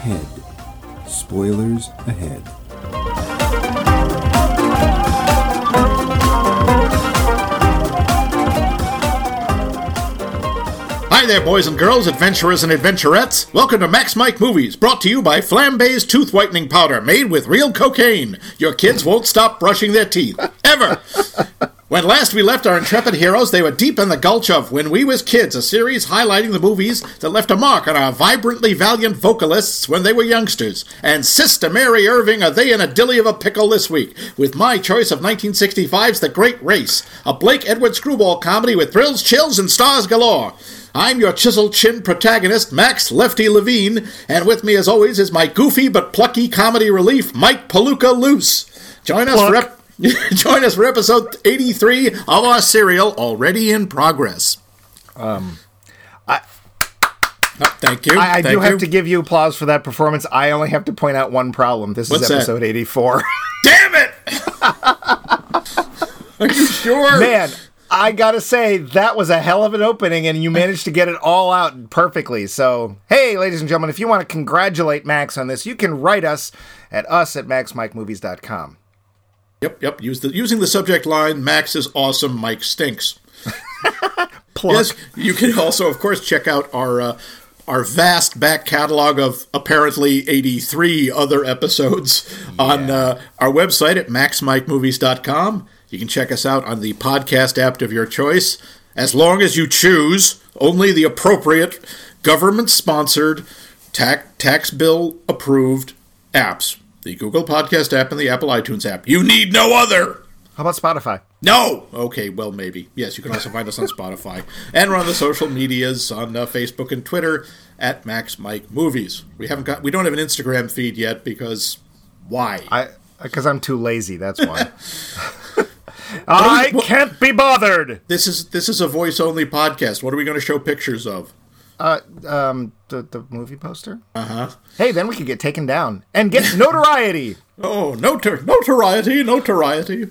ahead. Spoilers ahead. Hi there, boys and girls, adventurers and adventurettes. Welcome to Max Mike Movies, brought to you by Flambe's Tooth Whitening Powder, made with real cocaine. Your kids won't stop brushing their teeth. Ever. When last we left our intrepid heroes, they were deep in the gulch of When We Was Kids, a series highlighting the movies that left a mark on our vibrantly valiant vocalists when they were youngsters. And Sister Mary Irving, are they in a dilly of a pickle this week? With my choice of 1965's The Great Race, a Blake Edwards screwball comedy with thrills, chills, and stars galore. I'm your chisel chin protagonist, Max Lefty Levine, and with me as always is my goofy but plucky comedy relief, Mike Palooka Loose. Join us for ep- join us for episode 83 of our serial already in progress. Um, I Oh, thank you. I, I Thank do you. have to give you applause for that performance. I only have to point out one problem. This What's is that? episode 84. Damn it! Are you sure? Man, I gotta say, that was a hell of an opening, and you managed to get it all out perfectly. So, hey, ladies and gentlemen, if you want to congratulate Max on this, you can write us at us at maxmikemovies.com. Yep, yep. Use the using the subject line Max is awesome, Mike stinks. Yes, you can also, of course, check out our uh, our vast back catalog of apparently 83 other episodes on uh, our website at maxmikemovies.com. You can check us out on the podcast app of your choice, as long as you choose only the appropriate government sponsored, tax, tax bill approved apps. The Google Podcast app and the Apple iTunes app. You need no other. How about Spotify? No. Okay. Well, maybe. Yes. You can also find us on Spotify and we're on the social medias on uh, Facebook and Twitter at Max Mike Movies. We haven't got. We don't have an Instagram feed yet because why? I because I'm too lazy. That's why. I what- can't be bothered. this is this is a voice only podcast. What are we going to show pictures of? Uh, um, the the movie poster. Uh huh. Hey, then we could get taken down and get notoriety. Oh, notor- notoriety, notoriety.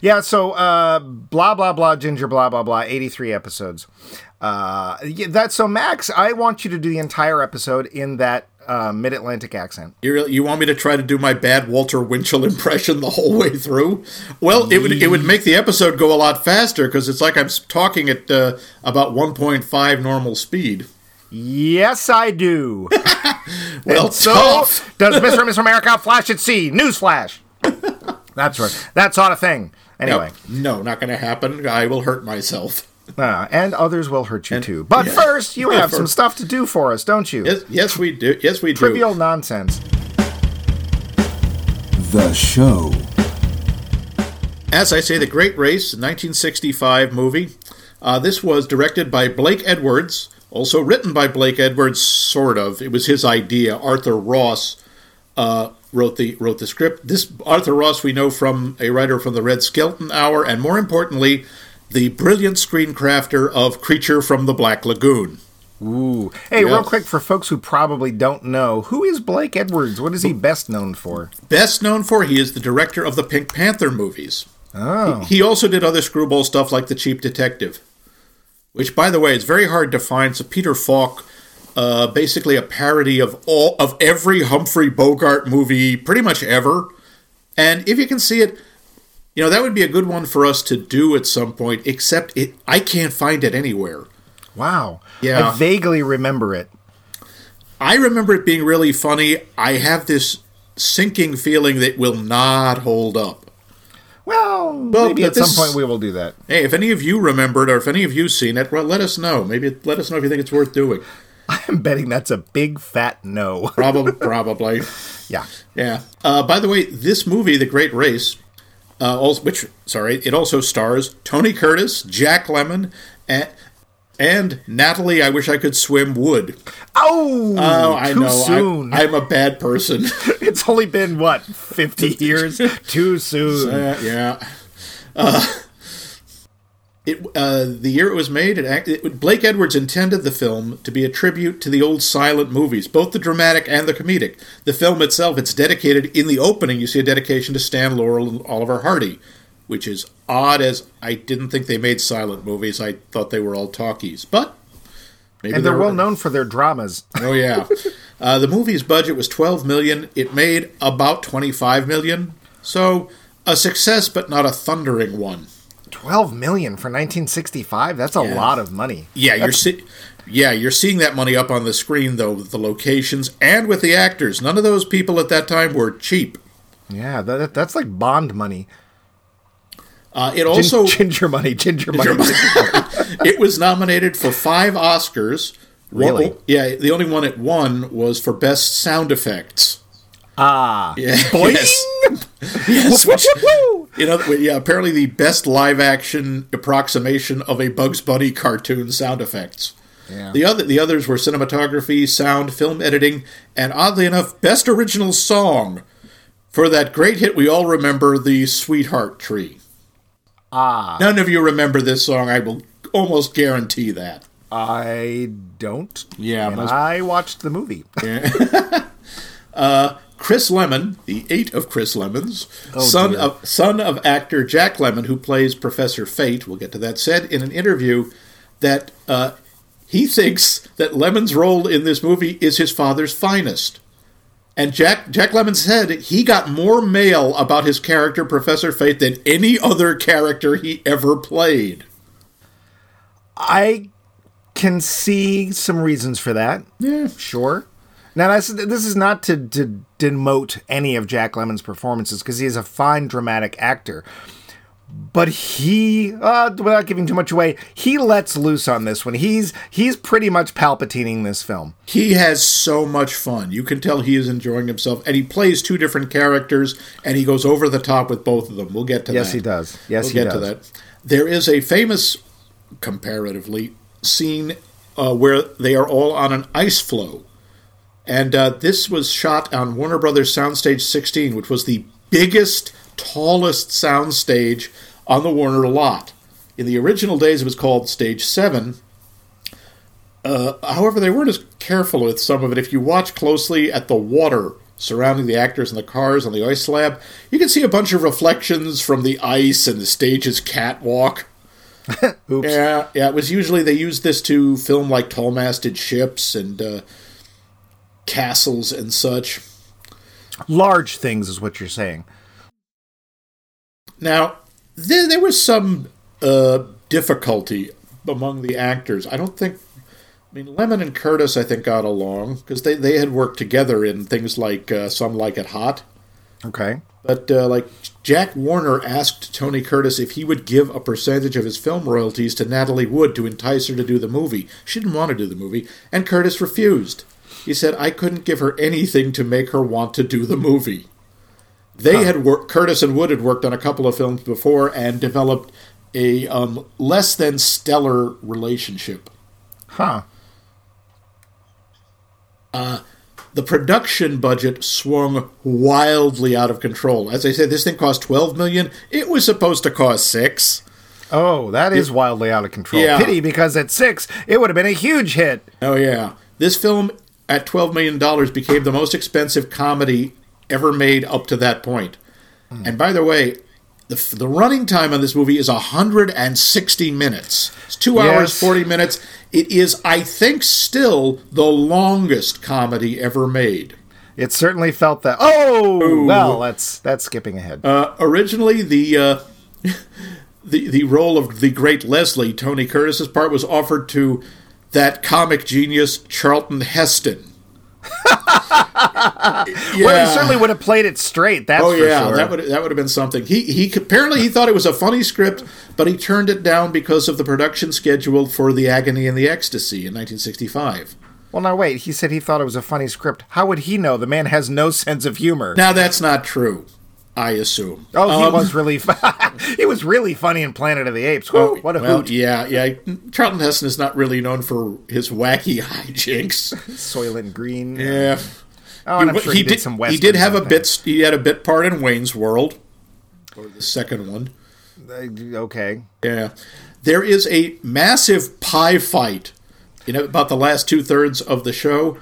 Yeah, so uh, blah blah blah ginger blah blah blah. Eighty three episodes. Uh, yeah, that's so Max. I want you to do the entire episode in that uh, mid Atlantic accent. You really, you want me to try to do my bad Walter Winchell impression the whole way through? Well, it would it would make the episode go a lot faster because it's like I'm talking at uh, about 1.5 normal speed. Yes, I do. Well, so tough. does Mr. and Miss America flash at sea? Newsflash. That's right. That sort of thing. Anyway, No, no, not going to happen. I will hurt myself. Uh, and others will hurt you too. But yeah. first, you have some stuff to do for us, don't you? Yes, yes, we do. Yes, we do. Trivial nonsense. The show. As I say, The Great Race, 1965 movie. Uh, this was directed by Blake Edwards, also written by Blake Edwards, sort of. It was his idea. Arthur Ross uh, wrote the wrote the script. This Arthur Ross we know from a writer from the Red Skelton Hour, and more importantly, the brilliant screencrafter of Creature from the Black Lagoon. Ooh. Hey, real quick for folks who probably don't know, who is Blake Edwards? What is he best known for? Best known for, he is the director of the Pink Panther movies. Oh. He also did other screwball stuff like The Cheap Detective, which, by the way, is very hard to find. So Peter Falk, uh, basically a parody of all of every Humphrey Bogart movie, pretty much ever. And if you can see it, you know that would be a good one for us to do at some point. Except it, I can't find it anywhere. Wow. Yeah. I vaguely remember it. I remember it being really funny. I have this sinking feeling that it will not hold up. Well, Well, maybe at some point we will do that. Hey, if any of you remembered or if any of you seen it, well, let us know. Maybe let us know if you think it's worth doing. I'm betting that's a big fat no. Probably, probably. yeah. Yeah. Uh, by the way, this movie, The Great Race, uh, also, which sorry, it also stars Tony Curtis, Jack Lemmon, and, and Natalie. I wish I could swim. Wood. Oh, Oh, I too know. soon. I, I'm a bad person. it's only been what 50 years. too soon. Uh, yeah. Uh, it, uh, the year it was made, it, act- it, Blake Edwards intended the film to be a tribute to the old silent movies, both the dramatic and the comedic. The film itself, it's dedicated in the opening. You see a dedication to Stan Laurel and Oliver Hardy, which is odd, as I didn't think they made silent movies. I thought they were all talkies, but maybe and they're they're well known for their dramas. Oh yeah. Uh, the movie's budget was 12 million. It made about 25 million. So a success, but not a thundering one. 12 million for 1965? That's a Yeah. lot of money. Yeah, you're see- yeah, you're seeing that money up on the screen though with the locations and with the actors. None of those people at that time were cheap. Yeah, that, that's like Bond money. Uh, it Gin- also ginger money, ginger money. it was nominated for five Oscars. One- Really? yeah, the only one it won was for best sound effects. Ah. Yeah, yes. yes, which-! You know, yeah, apparently the best live action approximation of a Bugs Bunny cartoon sound effects. Yeah. The other the others were cinematography, sound, film editing, and oddly enough, best original song for that great hit we all remember, the Sweetheart Tree. Ah. None of you remember this song, I will almost guarantee that. I don't. Yeah, most- I watched the movie. Chris Lemmon, the eight of Chris Lemmons, Oh, son dear. of son of actor Jack Lemmon, who plays Professor Fate, we'll get to that, said in an interview that uh, he thinks that Lemmon's role in this movie is his father's finest. And Jack Jack Lemmon said he got more mail about his character Professor Fate than any other character he ever played. I can see some reasons for that. Yeah. Sure. Now, this, this is not to, to demote any of Jack Lemmon's performances because he is a fine dramatic actor. But he, uh, without giving too much away, he lets loose on this one. He's he's pretty much palpatining this film. He has so much fun. You can tell he is enjoying himself, and he plays two different characters, and he goes over the top with both of them. We'll get to Yes, that. he does. Yes, we'll he get to does. that. There is a famous, comparatively, scene uh, where they are all on an ice floe, and uh, this was shot on Warner Brothers Soundstage 16, which was the biggest, tallest soundstage on the Warner lot. In the original days, it was called Stage 7. Uh, however, they weren't as careful with some of it. If you watch closely at the water surrounding the actors and the cars on the ice slab, you can see a bunch of reflections from the ice and the stage's catwalk. Oops. Yeah, yeah. It was usually they used this to film like tall-masted ships and uh, castles and such. Large things is what you're saying. Now, there, there was some uh, difficulty among the actors. I don't think. I mean, Lemmon and Curtis, I think, got along because they, they had worked together in things like uh, Some Like It Hot. Okay. But, uh, like, Jack Warner asked Tony Curtis if he would give a percentage of his film royalties to Natalie Wood to entice her to do the movie. She didn't want to do the movie, and Curtis refused. He said, I couldn't give her anything to make her want to do the movie. They had worked, Curtis and Wood had worked on a couple of films before and developed a um, less than stellar relationship. Huh. The production budget swung wildly out of control. As I said, this thing cost 12 million. It was supposed to cost 6. Oh, that is wildly out of control. Yeah. Pity because at six, it would have been a huge hit. Oh yeah. This film at 12 million dollars became the most expensive comedy ever made up to that point. And by the way, the, the running time on this movie is 160 minutes. It's 2 hours 40 minutes. It is I think still the longest comedy ever made. It certainly felt that. Oh, well, that's that's skipping ahead. Uh, originally, the uh, the the role of the great Leslie, Tony Curtis's part, was offered to that comic genius Charlton Heston. Well, he certainly would have played it straight. That's Oh for yeah, sure. that would that would have been something. He he apparently he thought it was a funny script, but he turned it down because of the production schedule for The Agony and the Ecstasy in 1965. Well, now wait. He said he thought it was a funny script. How would he know? The man has no sense of humor. Now that's not true, I assume. oh, he Um, was really he was really funny in Planet of the Apes. Woo, what a well, hoot! yeah, yeah. Charlton Heston is not really known for his wacky hijinks. Soylent Green. Yeah. Oh, and I'm sure he, did, some he did have a bit. He had a bit part in Wayne's World, or the second one. Uh, Okay. Yeah, there is a massive pie fight. You know, about the last two thirds of the show.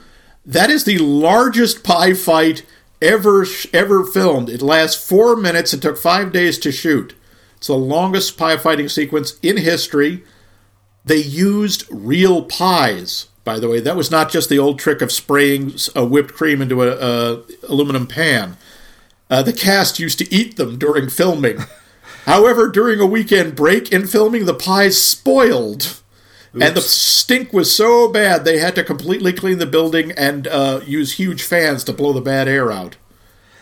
That is the largest pie fight ever ever filmed. It lasts four minutes. It took five days to shoot. It's the longest pie fighting sequence in history. They used real pies, by the way. That was not just the old trick of spraying a whipped cream into a, a aluminum pan. Uh, the cast used to eat them during filming. However, during a weekend break in filming, the pies spoiled. And the stink was so bad they had to completely clean the building and uh, use huge fans to blow the bad air out.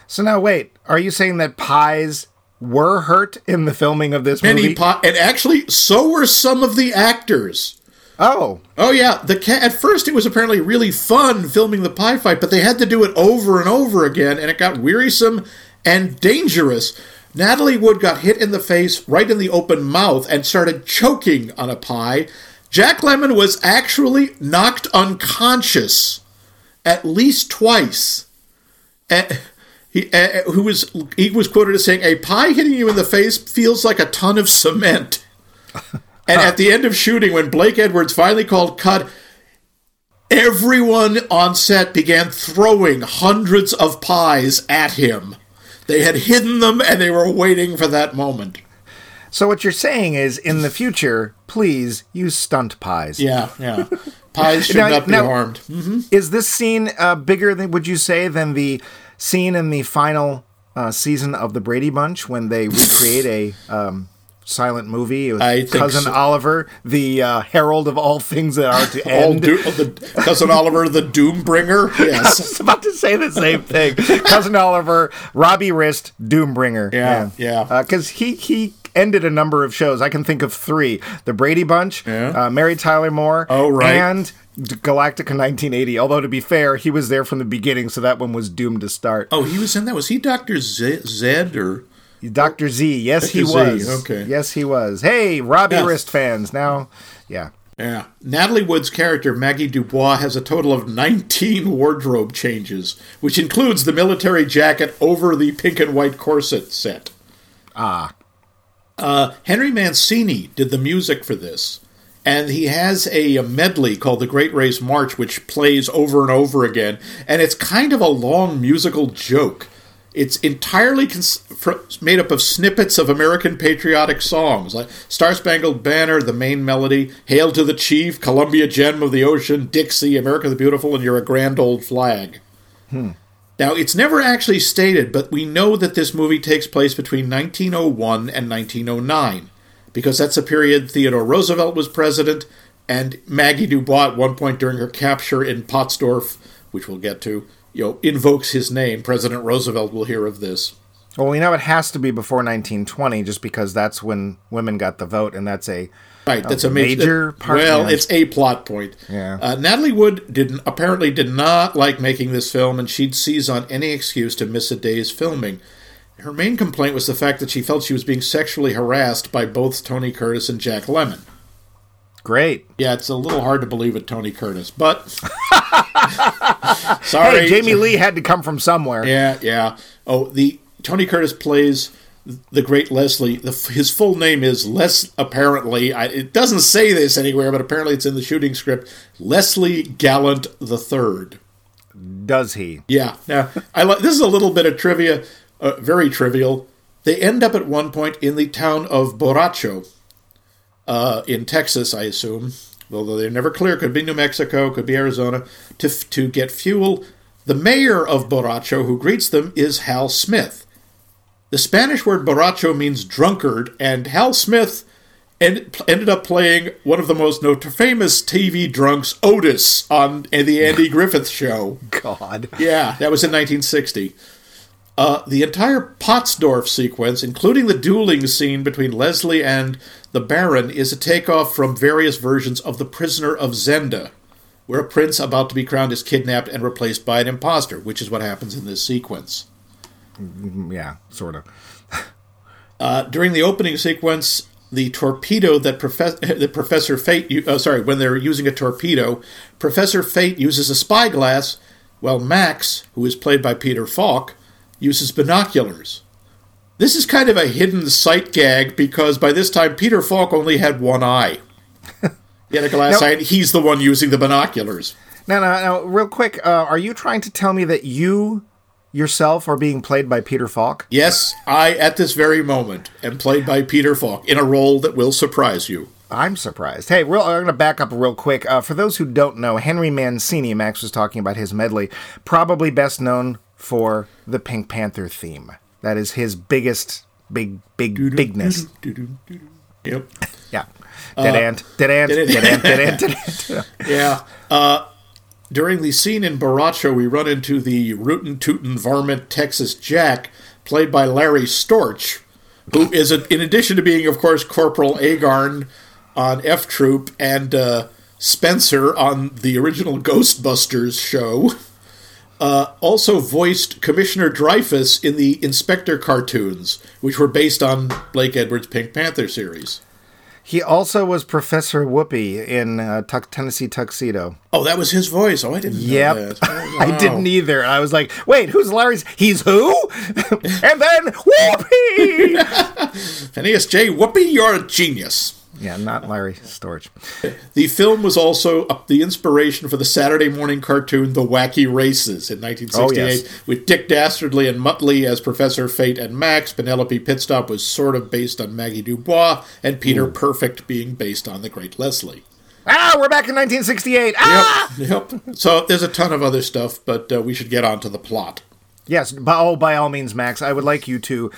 So now, wait, are you saying that pies were hurt in the filming of this Many movie? pi- and actually, so were some of the actors. oh, Oh yeah, the at first it was apparently really fun filming the pie fight, but they had to do it over and over again, and it got wearisome and dangerous. Natalie Wood got hit in the face right in the open mouth and started choking on a pie. Jack Lemmon was actually knocked unconscious at least twice. And he, uh, who was he was quoted as saying, "A pie hitting you in the face feels like a ton of cement." And at the end of shooting, when Blake Edwards finally called cut, everyone on set began throwing hundreds of pies at him. They had hidden them and they were waiting for that moment. So what you're saying is, in the future, please use stunt pies. Yeah, yeah. Pies should Now- not be now- harmed. Is this scene uh, bigger than would you say than the scene in the final uh, season of the Brady Bunch when they recreate a um, silent movie with I think cousin so. Oliver, the uh, herald of all things that are to end? do- the, cousin Oliver, the Doom Bringer. I was about to say the same thing. Cousin Oliver, Robbie Rist, Doombringer. Yeah, yeah. Because he he ended a number of shows. I can think of three: The Brady Bunch, Yeah. uh, Mary Tyler Moore, Oh, right. and Galactica 1980. Although to be fair, he was there from the beginning, so that one was doomed to start. Oh, he was in that. Was he Doctor Z- Zed or? Dr. Z, yes, he Dr. Z, was. okay. Yes, he was. Hey, Robbie Yes. Rist fans. Now, yeah. Yeah. Natalie Wood's character, Maggie Dubois, has a total of 19 wardrobe changes, which includes the military jacket over the pink and white corset set. Ah. Uh, Henry Mancini did the music for this, and he has a, a medley called The Great Race March, which plays over and over again, and it's kind of a long musical joke. It's entirely cons- made up of snippets of American patriotic songs, like Star Spangled Banner, the main melody, Hail to the Chief, Columbia Gem of the Ocean, Dixie, America the Beautiful, and You're a Grand Old Flag. Now, it's never actually stated, but we know that this movie takes place between 1901 and 1909, because that's a period Theodore Roosevelt was president, and Maggie Dubois, at one point during her capture in Pottsdorf, which we'll get to, you know, invokes his name. President Roosevelt will hear of this. Well, we know it has to be before 1920, just because that's when women got the vote, and that's a Right, that's a major major part- Well, it's a plot point. Yeah. Uh, Natalie Wood did apparently did not like making this film, and she'd seize on any excuse to miss a day's filming. Her main complaint was the fact that she felt she was being sexually harassed by both Tony Curtis and Jack Lemmon. great. Yeah, it's a little hard to believe with Tony Curtis, but sorry, Hey, Jamie Lee had to come from somewhere. Yeah, yeah. Oh, the Tony Curtis plays the great Leslie. The, his full name is Les. Apparently, I, it doesn't say this anywhere, but apparently it's in the shooting script. Leslie Gallant the Third. Does he? Yeah. Now, I like this is a little bit of trivia, uh, very trivial. They end up at one point in the town of Borracho, uh, in Texas, I assume. Although they're never clear, could be New Mexico, could be Arizona, to to get fuel. The mayor of Borracho, who greets them, is Hal Smith. The Spanish word borracho means drunkard, and Hal Smith end, ended up playing one of the most famous TV drunks, Otis, on the Andy Griffith Show. God. Yeah, that was in 1960. Uh, the entire Pottsdorf sequence, including the dueling scene between Leslie and the Baron, is a takeoff from various versions of The Prisoner of Zenda, where a prince about to be crowned is kidnapped and replaced by an imposter, which is what happens in this sequence. Yeah, sort of. Uh, during the opening sequence, the torpedo that, Profe- that Professor Fate, uh, sorry, when they're using a torpedo, Professor Fate uses a spyglass, while Max, who is played by Peter Falk, uses binoculars. This is kind of a hidden sight gag because by this time Peter Falk only had one eye. He had a glass Now- eye, and he's the one using the binoculars. Now, now, now real quick, uh, are you trying to tell me that you yourself are being played by Peter Falk? Yes, I, at this very moment, am played by Peter Falk in a role that will surprise you. I'm surprised. Hey, real, I'm going to back up real quick. Uh, for those who don't know, Henry Mancini, Max was talking about his medley, probably best known for the Pink Panther theme. That is his biggest, big, big, bigness. Yep. Yeah. Dead ant, dead ant, dead ant, dead ant, dead ant. Yeah. Uh, during the scene in Borracho, we run into the rootin' tootin' varmint Texas Jack, played by Larry Storch, who is, a, in addition to being, of course, Corporal Agarn on F Troop and uh, Spencer on the original Ghostbusters show, uh, also voiced Commissioner Dreyfus in the Inspector cartoons, which were based on Blake Edwards' Pink Panther series. He also was Professor Whoopee in uh, Tuck Tennessee Tuxedo. Oh, that was his voice. Oh, I didn't Yep. know that. Oh, I didn't either. I was like, wait, who's Larry's? He's who? and then Whoopee! Phineas J. Whoopee, you're a genius. Yeah, not Larry Storch. The film was also the inspiration for the Saturday morning cartoon The Wacky Races in 1968, Oh, yes. with Dick Dastardly and Muttley as Professor Fate and Max. Penelope Pitstop was sort of based on Maggie Dubois, and Peter Perfect being based on the Great Leslie. Ah, we're back in 1968. Ah! Yep. yep. So there's a ton of other stuff, but uh, we should get on to the plot. Yes, by, oh, by all means, Max, I would like you to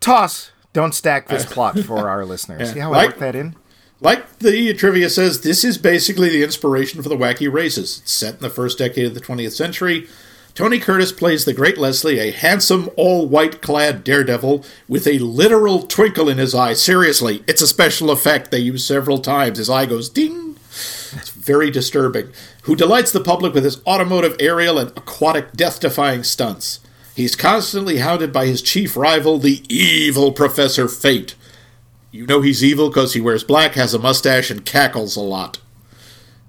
toss, don't stack this plot for our listeners. Yeah. See how I Like- work that in? Like the trivia says, this is basically the inspiration for the Wacky Races. It's set in the first decade of the 20th century. Tony Curtis plays the Great Leslie, a handsome, all white clad daredevil with a literal twinkle in his eye. Seriously, it's a special effect they use several times. His eye goes ding. It's very disturbing. Who delights the public with his automotive, aerial, and aquatic death defying stunts. He's constantly hounded by his chief rival, the evil Professor Fate. You know he's evil because he wears black, has a mustache, and cackles a lot.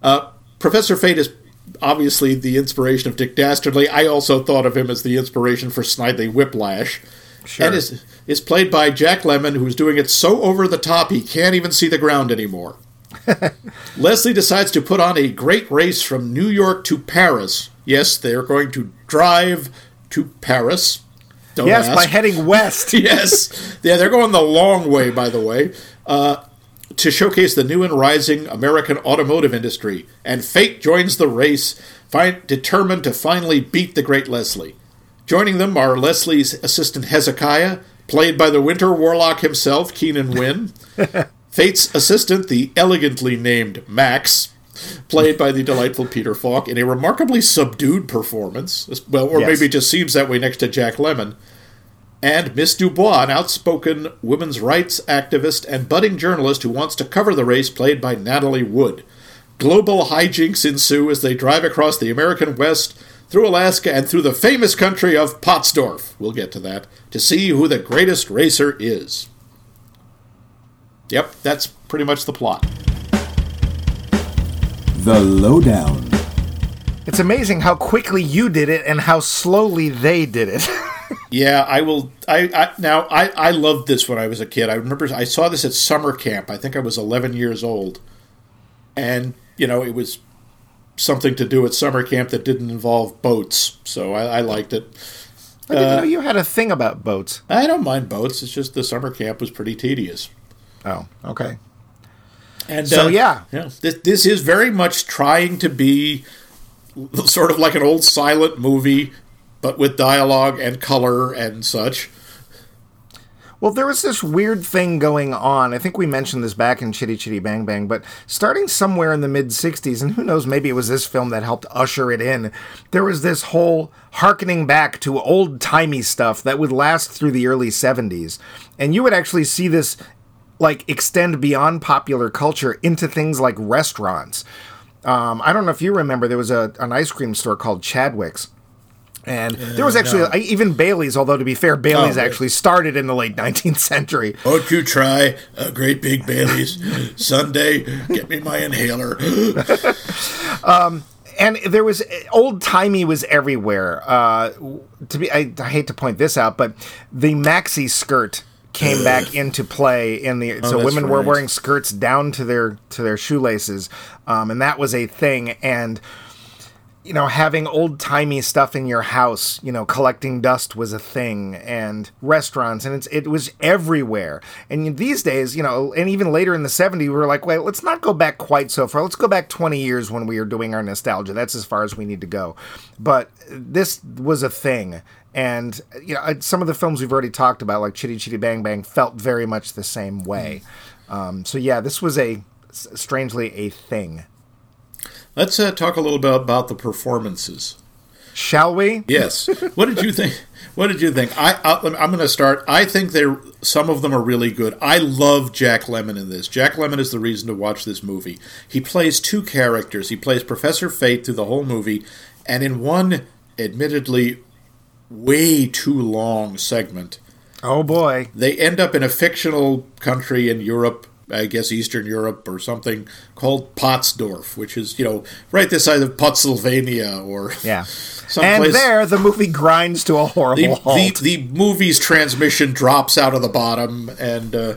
Uh, Professor Fate is obviously the inspiration of Dick Dastardly. I also thought of him as the inspiration for Snidely Whiplash. Sure. And is, is played by Jack Lemmon, who's doing it so over the top he can't even see the ground anymore. Leslie decides to put on a great race from New York to Paris. Yes, they're going to drive to Paris. Don't Yes, ask by heading west. yes. Yeah, they're going the long way, by the way, uh, to showcase the new and rising American automotive industry. And fate joins the race, find, determined to finally beat the great Leslie. Joining them are Leslie's assistant Hezekiah, played by the Winter Warlock himself, Keenan Wynn. Fate's assistant, the elegantly named Max, played by the delightful Peter Falk in a remarkably subdued performance. Well, or Yes. maybe it just seems that way next to Jack Lemmon and Miss Dubois, an outspoken women's rights activist and budding journalist who wants to cover the race, played by Natalie Wood. Global hijinks ensue as they drive across the American West, through Alaska, and through the famous country of Pottsdorf. We'll get to that, to see who the greatest racer is. Yep, that's pretty much the plot. The Lowdown. It's amazing how quickly you did it and how slowly they did it. Yeah, I will. I, I now I I loved this when I was a kid. I remember I saw this at summer camp. I think I was 11 years old, and you know it was something to do at summer camp that didn't involve boats, so I, I liked it. I didn't uh, know you had a thing about boats. I don't mind boats. It's just the summer camp was pretty tedious. Oh, okay. And So, uh, yeah. yeah, this this is very much trying to be sort of like an old silent movie, but with dialogue and color and such. Well, there was this weird thing going on. I think we mentioned this back in Chitty Chitty Bang Bang, but starting somewhere in the mid 60s, and who knows, maybe it was this film that helped usher it in, there was this whole harkening back to old timey stuff that would last through the early 70s. And you would actually see this like extend beyond popular culture into things like restaurants. Um, I don't know if you remember, there was a, an ice cream store called Chadwick's. And there was actually I- even Bailey's, although to be fair, Bailey's right. actually started in the late 19th century. Won't you try a great big Bailey's sundae? Get me my inhaler. and there was old timey was everywhere. Uh, to be, I, I hate to point this out, but the maxi skirt came back into play in the so Oh, that's women were wearing skirts down to their to their shoelaces, um, and that was a thing. And you know, having old timey stuff in your house, you know, collecting dust was a thing, and restaurants, and it's it was everywhere. And these days, you know, and even later in the '70s, we were like, wait, let's not go back quite so far. Let's go back 20 years when we were doing our nostalgia. That's as far as we need to go. But this was a thing, and you know, some of the films we've already talked about, like Chitty Chitty Bang Bang, felt very much the same way. Um, so yeah, this was a strangely a thing. Let's uh, talk a little bit about the performances. Shall we? Yes. What did you think? What did you think? I, I am going to start. I think they some of them are really good. I love Jack Lemmon in this. Jack Lemmon is the reason to watch this movie. He plays two characters. He plays Professor Fate through the whole movie, and in one, admittedly, way too long segment. Oh boy! They end up in a fictional country in Europe I guess Eastern Europe or something called Pottsdorf, which is you know right this side of Pottsylvania or yeah. Someplace. And there, the movie grinds to a horrible the, halt. The, the movie's transmission drops out of the bottom and uh,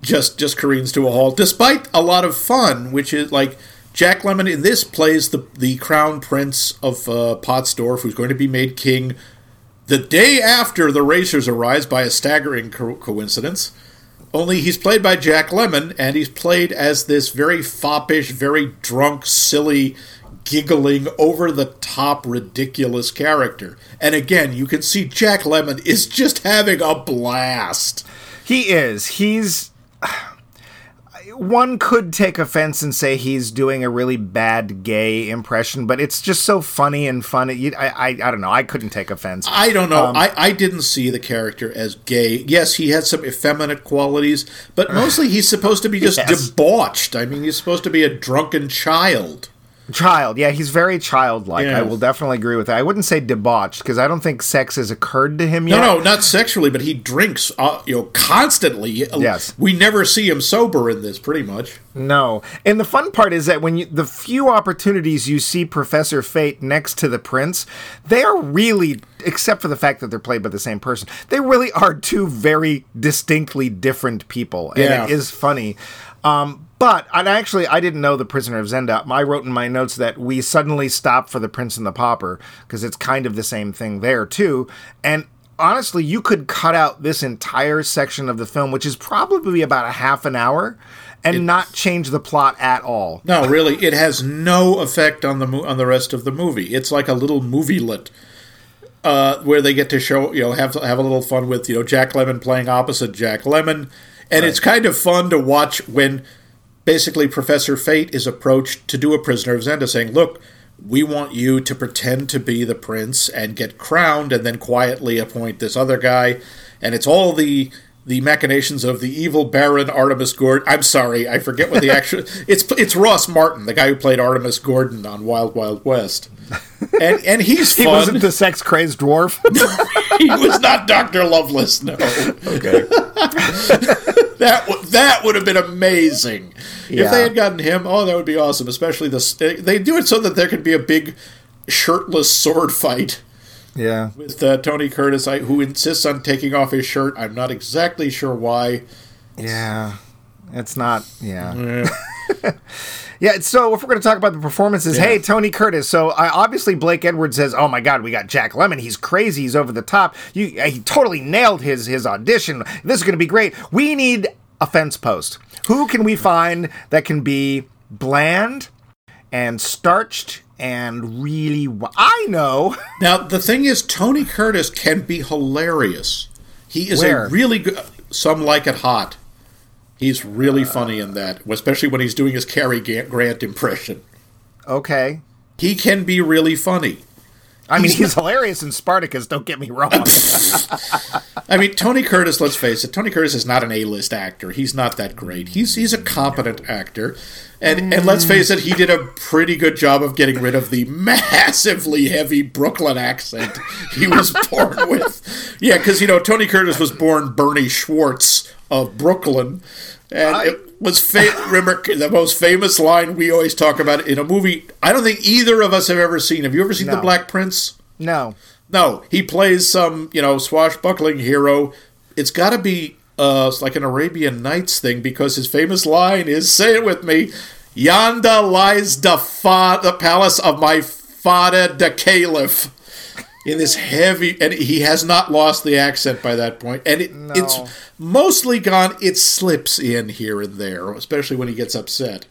just just careens to a halt, despite a lot of fun, which is like Jack Lemmon in this plays the the crown prince of uh, Pottsdorf, who's going to be made king the day after the racers arise by a staggering co- coincidence. Only he's played by Jack Lemmon, and he's played as this very foppish, very drunk, silly, giggling, over the top, ridiculous character. And again, you can see Jack Lemmon is just having a blast. He is. He's one could take offense and say he's doing a really bad gay impression, but it's just so funny and funny. I, I, I don't know. I couldn't take offense. I don't know. Um, I, I didn't see the character as gay. Yes, he had some effeminate qualities, but mostly he's supposed to be just yes. debauched. I mean, he's supposed to be a drunken child. Child, yeah, he's very childlike. Yeah. I will definitely agree with that. I wouldn't say debauched because I don't think sex has occurred to him yet. No, no, not sexually, but he drinks, uh, you know, constantly. Yes, we never see him sober in this, pretty much. No, and the fun part is that when you, the few opportunities you see Professor Fate next to the Prince, they are really, except for the fact that they're played by the same person, they really are two very distinctly different people, and yeah. it is funny. Um, but and actually, I didn't know the Prisoner of Zenda. I wrote in my notes that we suddenly stop for the Prince and the Pauper because it's kind of the same thing there too. And honestly, you could cut out this entire section of the film, which is probably about a half an hour, and it's, not change the plot at all. No, really, it has no effect on the mo- on the rest of the movie. It's like a little movie lit. Uh, where they get to show, you know, have have a little fun with, you know, Jack Lemmon playing opposite Jack Lemmon, and right. it's kind of fun to watch when basically Professor Fate is approached to do a prisoner of Zenda, saying, Look, we want you to pretend to be the prince and get crowned and then quietly appoint this other guy. And it's all the the machinations of the evil Baron Artemus Gordon. I'm sorry, I forget what the actual. it's it's Ross Martin, the guy who played Artemus Gordon on Wild Wild West, and and he's fun. he wasn't the sex crazed dwarf. he was not Doctor Loveless. No. Okay. that w- that would have been amazing yeah. if they had gotten him. Oh, that would be awesome. Especially this, they do it so that there could be a big shirtless sword fight. Yeah, with uh, Tony Curtis, I, who insists on taking off his shirt. I'm not exactly sure why. Yeah, it's not. Yeah. yeah. yeah so if we're going to talk about the performances, yeah. hey, Tony Curtis. So uh, obviously Blake Edwards says, "Oh my God, we got Jack Lemmon. He's crazy. He's over the top. You, uh, he totally nailed his his audition. This is going to be great. We need a fence post. Who can we find that can be bland and starched and really I know. Now the thing is Tony Curtis can be hilarious. He is Where? a really good some like it hot. He's really uh, funny in that, especially when he's doing his Cary Grant impression. Okay. He can be really funny. I mean, he's, he's hilarious in Spartacus. Don't get me wrong. I mean, Tony Curtis. Let's face it. Tony Curtis is not an A-list actor. He's not that great. He's he's a competent actor, and and let's face it, he did a pretty good job of getting rid of the massively heavy Brooklyn accent he was born with. Yeah, because you know Tony Curtis was born Bernie Schwartz of Brooklyn, and I, it was fa- remember the most famous line we always talk about in a movie. I don't think either of us have ever seen. Have you ever seen no. The Black Prince? No. No, he plays some you know swashbuckling hero. It's got to be uh it's like an Arabian Nights thing because his famous line is "Say it with me." Yonder lies the fa- the palace of my Fada the Caliph in this heavy, and he has not lost the accent by that point, and it, it's mostly gone. It slips in here and there, especially when he gets upset.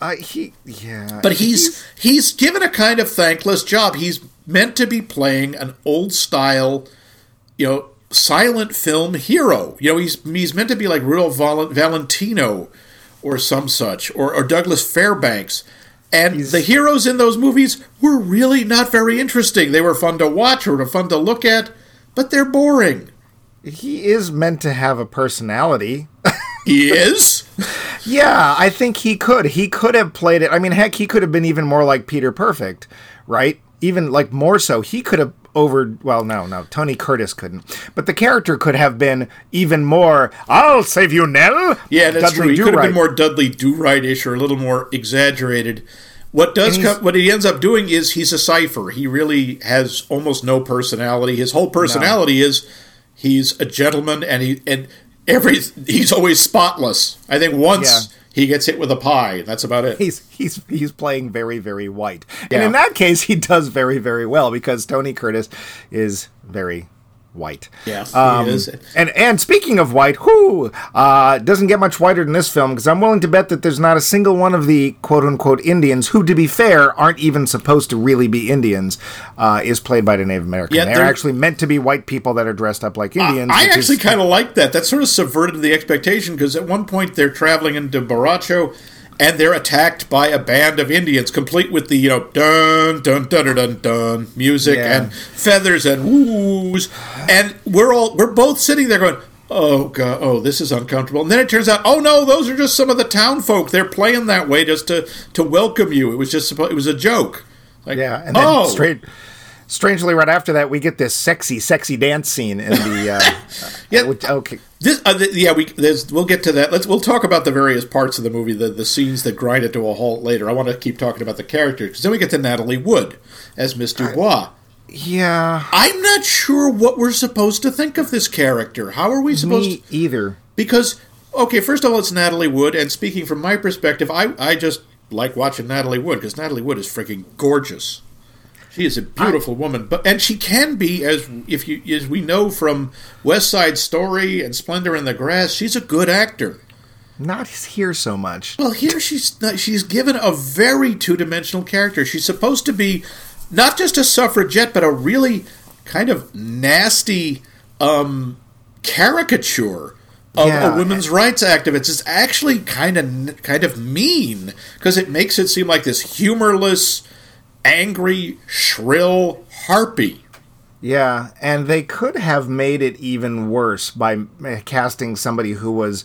Uh, he, yeah. But he's he's given a kind of thankless job. He's meant to be playing an old style, you know, silent film hero. You know, he's he's meant to be like Rudolph Val- Valentino or some such, or, or Douglas Fairbanks. And the heroes in those movies were really not very interesting. They were fun to watch or fun to look at, but they're boring. he is meant to have a personality. He is. Yeah, I think he could. He could have played it. I mean, heck, he could have been even more like Peter Perfect, right? Even like more so. He could have over. Well, no, no. Tony Curtis couldn't. But the character could have been even more. I'll save you, Nell. Yeah, that's Dudley true. He could have been more Dudley Do Right-ish or a little more exaggerated. What does come, what he ends up doing is he's a cipher. He really has almost no personality. His whole personality is he's a gentleman, and he and every he's always spotless. I think once Yeah. He gets hit with a pie, that's about it. He's he's he's playing very very white, and in that case, he does very very well because Tony Curtis is very white. Yeah, he Um, is. And and speaking of white, who uh, doesn't get much whiter than this film because I'm willing to bet that there's not a single one of the quote unquote Indians who, to be fair, aren't even supposed to really be Indians, uh, is played by the Native American. Yeah, They're they're- actually meant to be white people that are dressed up like Indians. I actually is- kind of like that. That sort of subverted the expectation because at one point they're traveling into Borracho and they're attacked by a band of Indians, complete with the you know dun dun dun dun dun, dun music Yeah. and feathers and woos, and we're all we're both sitting there going. Oh god! Oh, this is uncomfortable. And then it turns out, oh no, those are just some of the town folk. They're playing that way just to to welcome you. It was just it was a joke. Like, Yeah, and then oh, straight. Strangely, right after that, we get this sexy, sexy dance scene in the. Uh, Yeah. which, okay. This, uh, th- yeah, we there's, we'll get to that. Let's we'll talk about the various parts of the movie, the the scenes that grind it to a halt later. I want to keep talking about the characters because then we get to Natalie Wood as Miss Dubois. Yeah, I'm not sure what we're supposed to think of this character. How are we supposed? me to... either. Because okay, first of all, it's Natalie Wood, and speaking from my perspective, I I just like watching Natalie Wood because Natalie Wood is freaking gorgeous. She is a beautiful woman, but and she can be as if you as we know from West Side Story and Splendor in the Grass. She's a good actor. Not here so much. Well, here she's not, she's given a very two dimensional character. She's supposed to be not just a suffragette, but a really kind of nasty um, caricature of Yeah. a women's rights activist. It's actually kind of kind of mean because it makes it seem like this humorless, angry, shrill harpy. Yeah, and they could have made it even worse by casting somebody who was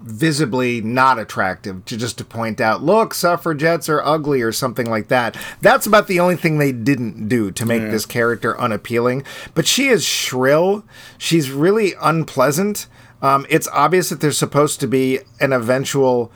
visibly not attractive to just to point out, look, suffragettes are ugly or something like that. That's about the only thing they didn't do to make this character unappealing. But she is shrill. She's really unpleasant. Um, it's obvious that there's supposed to be an eventual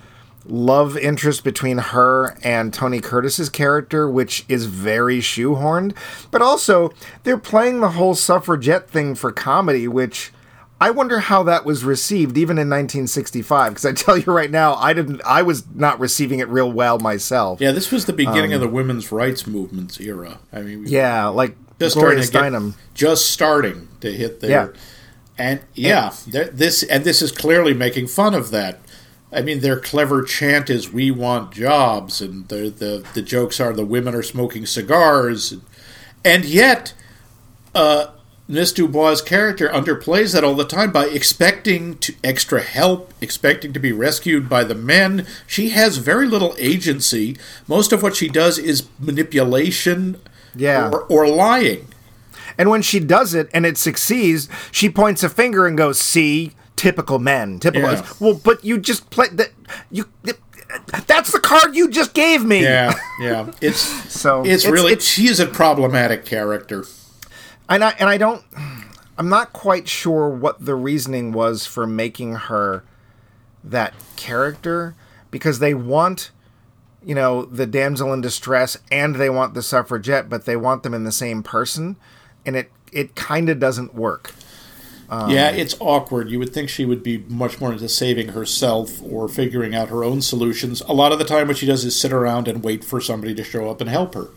love interest between her and Tony Curtis's character, which is very shoehorned. But also, they're playing the whole suffragette thing for comedy, which I wonder how that was received even in 1965. Because I tell you right now, I didn't. I was not receiving it real well myself. Yeah, this was the beginning of um, the women's rights movements era. I mean, we- Yeah, like just Gloria starting to get, just starting to hit there. Yeah. And yeah, th- this and this is clearly making fun of that. I mean, their clever chant is "We want jobs," and the the, the jokes are the women are smoking cigars, and, and yet, uh, Miss Dubois' character underplays that all the time by expecting to extra help, expecting to be rescued by the men. She has very little agency. Most of what she does is manipulation, Yeah. or, or lying. And when she does it and it succeeds, she points a finger and goes, "See, typical men, typical." Yeah. Well, but you just play that. You. That's the card you just gave me. Yeah, yeah. It's So, it's, it's- really it's- she is a problematic character. and I and I don't. I'm not quite sure what the reasoning was for making her that character because they want, you know, the damsel in distress and they want the suffragette, but they want them in the same person, and it it kind of doesn't work. Yeah, it's awkward. You would think she would be much more into saving herself or figuring out her own solutions. A lot of the time, what she does is sit around and wait for somebody to show up and help her.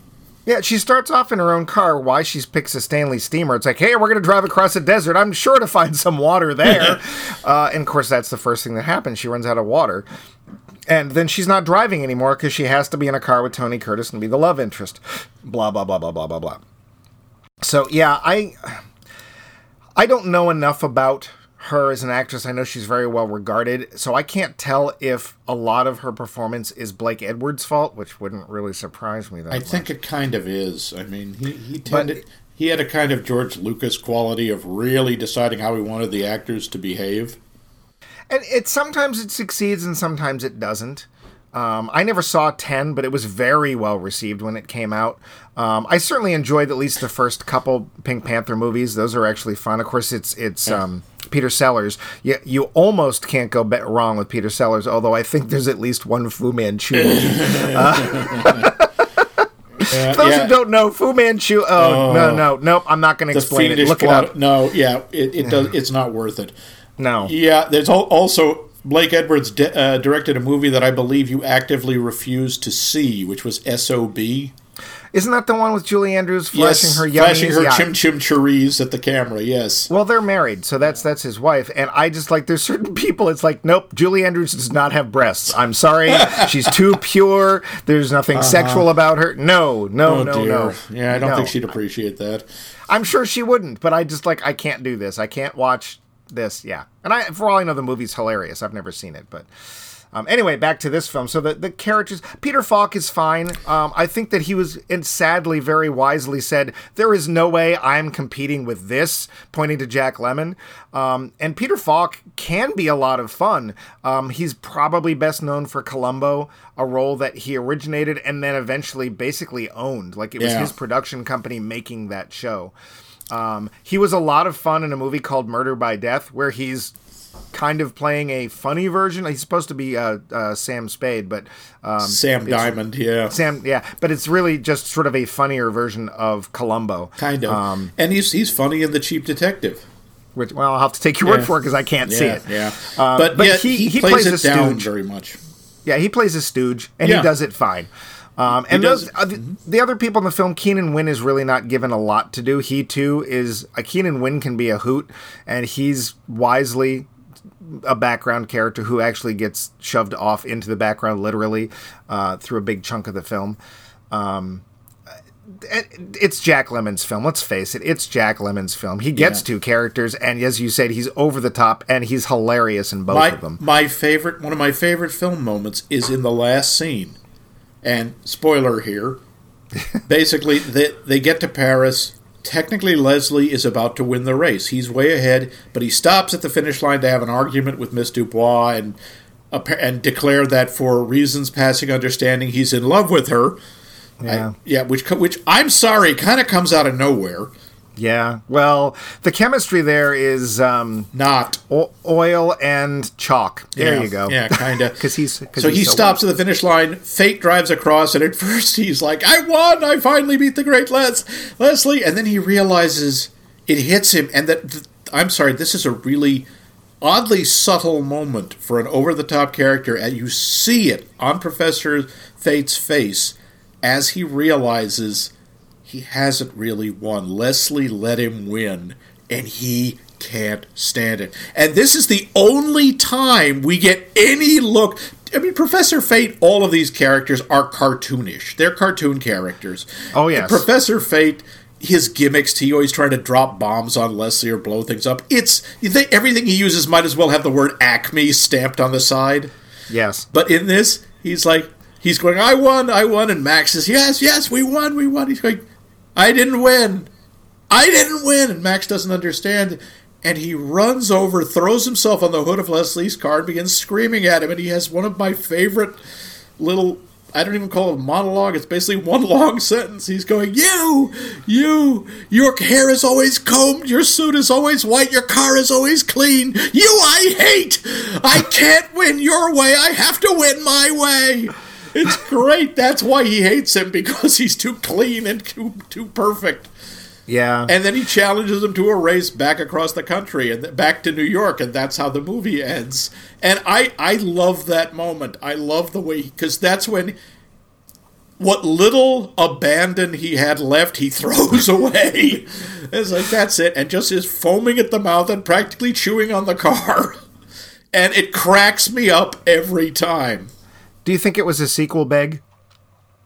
Yeah, she starts off in her own car. Why she picks a Stanley steamer? It's like, hey, we're going to drive across a desert. I'm sure to find some water there. uh, and of course, that's the first thing that happens. She runs out of water. And then she's not driving anymore because she has to be in a car with Tony Curtis and be the love interest. Blah, blah, blah, blah, blah, blah, blah. So, yeah, I. I don't know enough about her as an actress. I know she's very well regarded, so I can't tell if a lot of her performance is Blake Edwards' fault, which wouldn't really surprise me that I much. think it kind of is. I mean, he, he tended. he had a kind of George Lucas quality of really deciding how he wanted the actors to behave. And it sometimes it succeeds and sometimes it doesn't. Um, I never saw 10, but it was very well received when it came out. Um, I certainly enjoyed at least the first couple Pink Panther movies. Those are actually fun. Of course, it's it's um, Peter Sellers. You, you almost can't go be- wrong with Peter Sellers, although I think there's at least one Fu Manchu. Uh, Yeah, those yeah. who don't know, Fu Manchu. Oh, no, no, nope. I'm not going to explain it. fiendish Look it plot- up. No, yeah, it, it does. It's not worth it. No. Yeah, there's also Blake Edwards di- uh, directed a movie that I believe you actively refused to see, which was SOB. Isn't that the one with Julie Andrews flashing yes, her flashing her Yeah. chim chim choriz at the camera. Yes. Well, they're married, so that's that's his wife. And I just like there's certain people. It's like, nope, Julie Andrews does not have breasts. I'm sorry, she's too pure. There's nothing sexual about her. No, no, Uh-huh. Oh no, dear. no. Yeah, I don't No. think she'd appreciate that. I'm sure she wouldn't, but I just like I can't do this. I can't watch this. Yeah, and I for all I know, the movie's hilarious. I've never seen it, but. Um, anyway, back to this film. So the, the characters, Peter Falk is fine. Um, I think that he was, and sadly, very wisely said, there is no way I'm competing with this, pointing to Jack Lemmon. Um, and Peter Falk can be a lot of fun. Um, he's probably best known for Columbo, a role that he originated and then eventually basically owned. Like it was Yeah. his production company making that show. Um, he was a lot of fun in a movie called Murder by Death, where he's kind of playing a funny version. He's supposed to be uh, uh, Sam Spade, but um, Sam Diamond, yeah. Sam, yeah, but it's really just sort of a funnier version of Columbo. Kind of. Um, and he's he's funny in The Cheap Detective. which, well, I'll have to take your word for it because I can't see it. yeah. Uh, but but he- he, he plays, plays it a down stooge. very much. Yeah, he plays a stooge, and Yeah. he does it fine. Um, and those uh, the, the other people in the film, Keenan Wynn is really not given a lot to do. He too is a Keenan Wynn can be a hoot, and he's wisely a background character who actually gets shoved off into the background literally uh, through a big chunk of the film. Um, it's Jack Lemmon's film. Let's face it, it's Jack Lemmon's film. He gets Yeah. two characters, and as you said, he's over the top, and he's hilarious in both My of them. my favorite one of my favorite film moments is in the last scene. And spoiler here. basically they they get to Paris. Technically Leslie is about to win the race. He's way ahead, but he stops at the finish line to have an argument with Miss Dubois and and declare that for reasons passing understanding he's in love with her. Yeah. I- yeah, which which I'm sorry kind of comes out of nowhere. Yeah. Well, the chemistry there is um, Not o- oil and chalk. There Yeah, you go. Yeah, kind of. Because he's cause so he's he stops at the finish line. Fate drives across, and at first he's like, "I won! I finally beat the great Les- Leslie." And then he realizes it hits him, and that th- I'm sorry, this is a really oddly subtle moment for an over-the-top character, and you see it on Professor Fate's face as he realizes he hasn't really won. Leslie let him win, and he can't stand it. And this is the only time we get any look. I mean, Professor Fate, all of these characters are cartoonish. They're cartoon characters. Oh, And. Professor Fate. His gimmicks, he always trying to drop bombs on Leslie or blow things up. It's they, everything he uses might as well have the word Acme stamped on the side. Yes. But in this, he's like, he's going, I won, I won. And Max says, Yes, yes, we won, we won. He's going, I didn't win. I didn't win. And Max doesn't understand. And he runs over, throws himself on the hood of Leslie's car, and begins screaming at him. And he has one of my favorite little. I don't even call it a monologue. It's basically one long sentence. He's going, You, you, your hair is always combed, your suit is always white, your car is always clean. You, I hate. I can't win your way. I have to win my way. It's great. That's why he hates him because he's too clean and too too perfect. Yeah. And then he challenges him to a race back across the country and th- back to New York, and that's how the movie ends. And I, I love that moment. I love the way because that's when what little abandon he had left, he throws away. It's like that's it, and just is foaming at the mouth and practically chewing on the car. And it cracks me up every time. Do you think it was a sequel, Beg?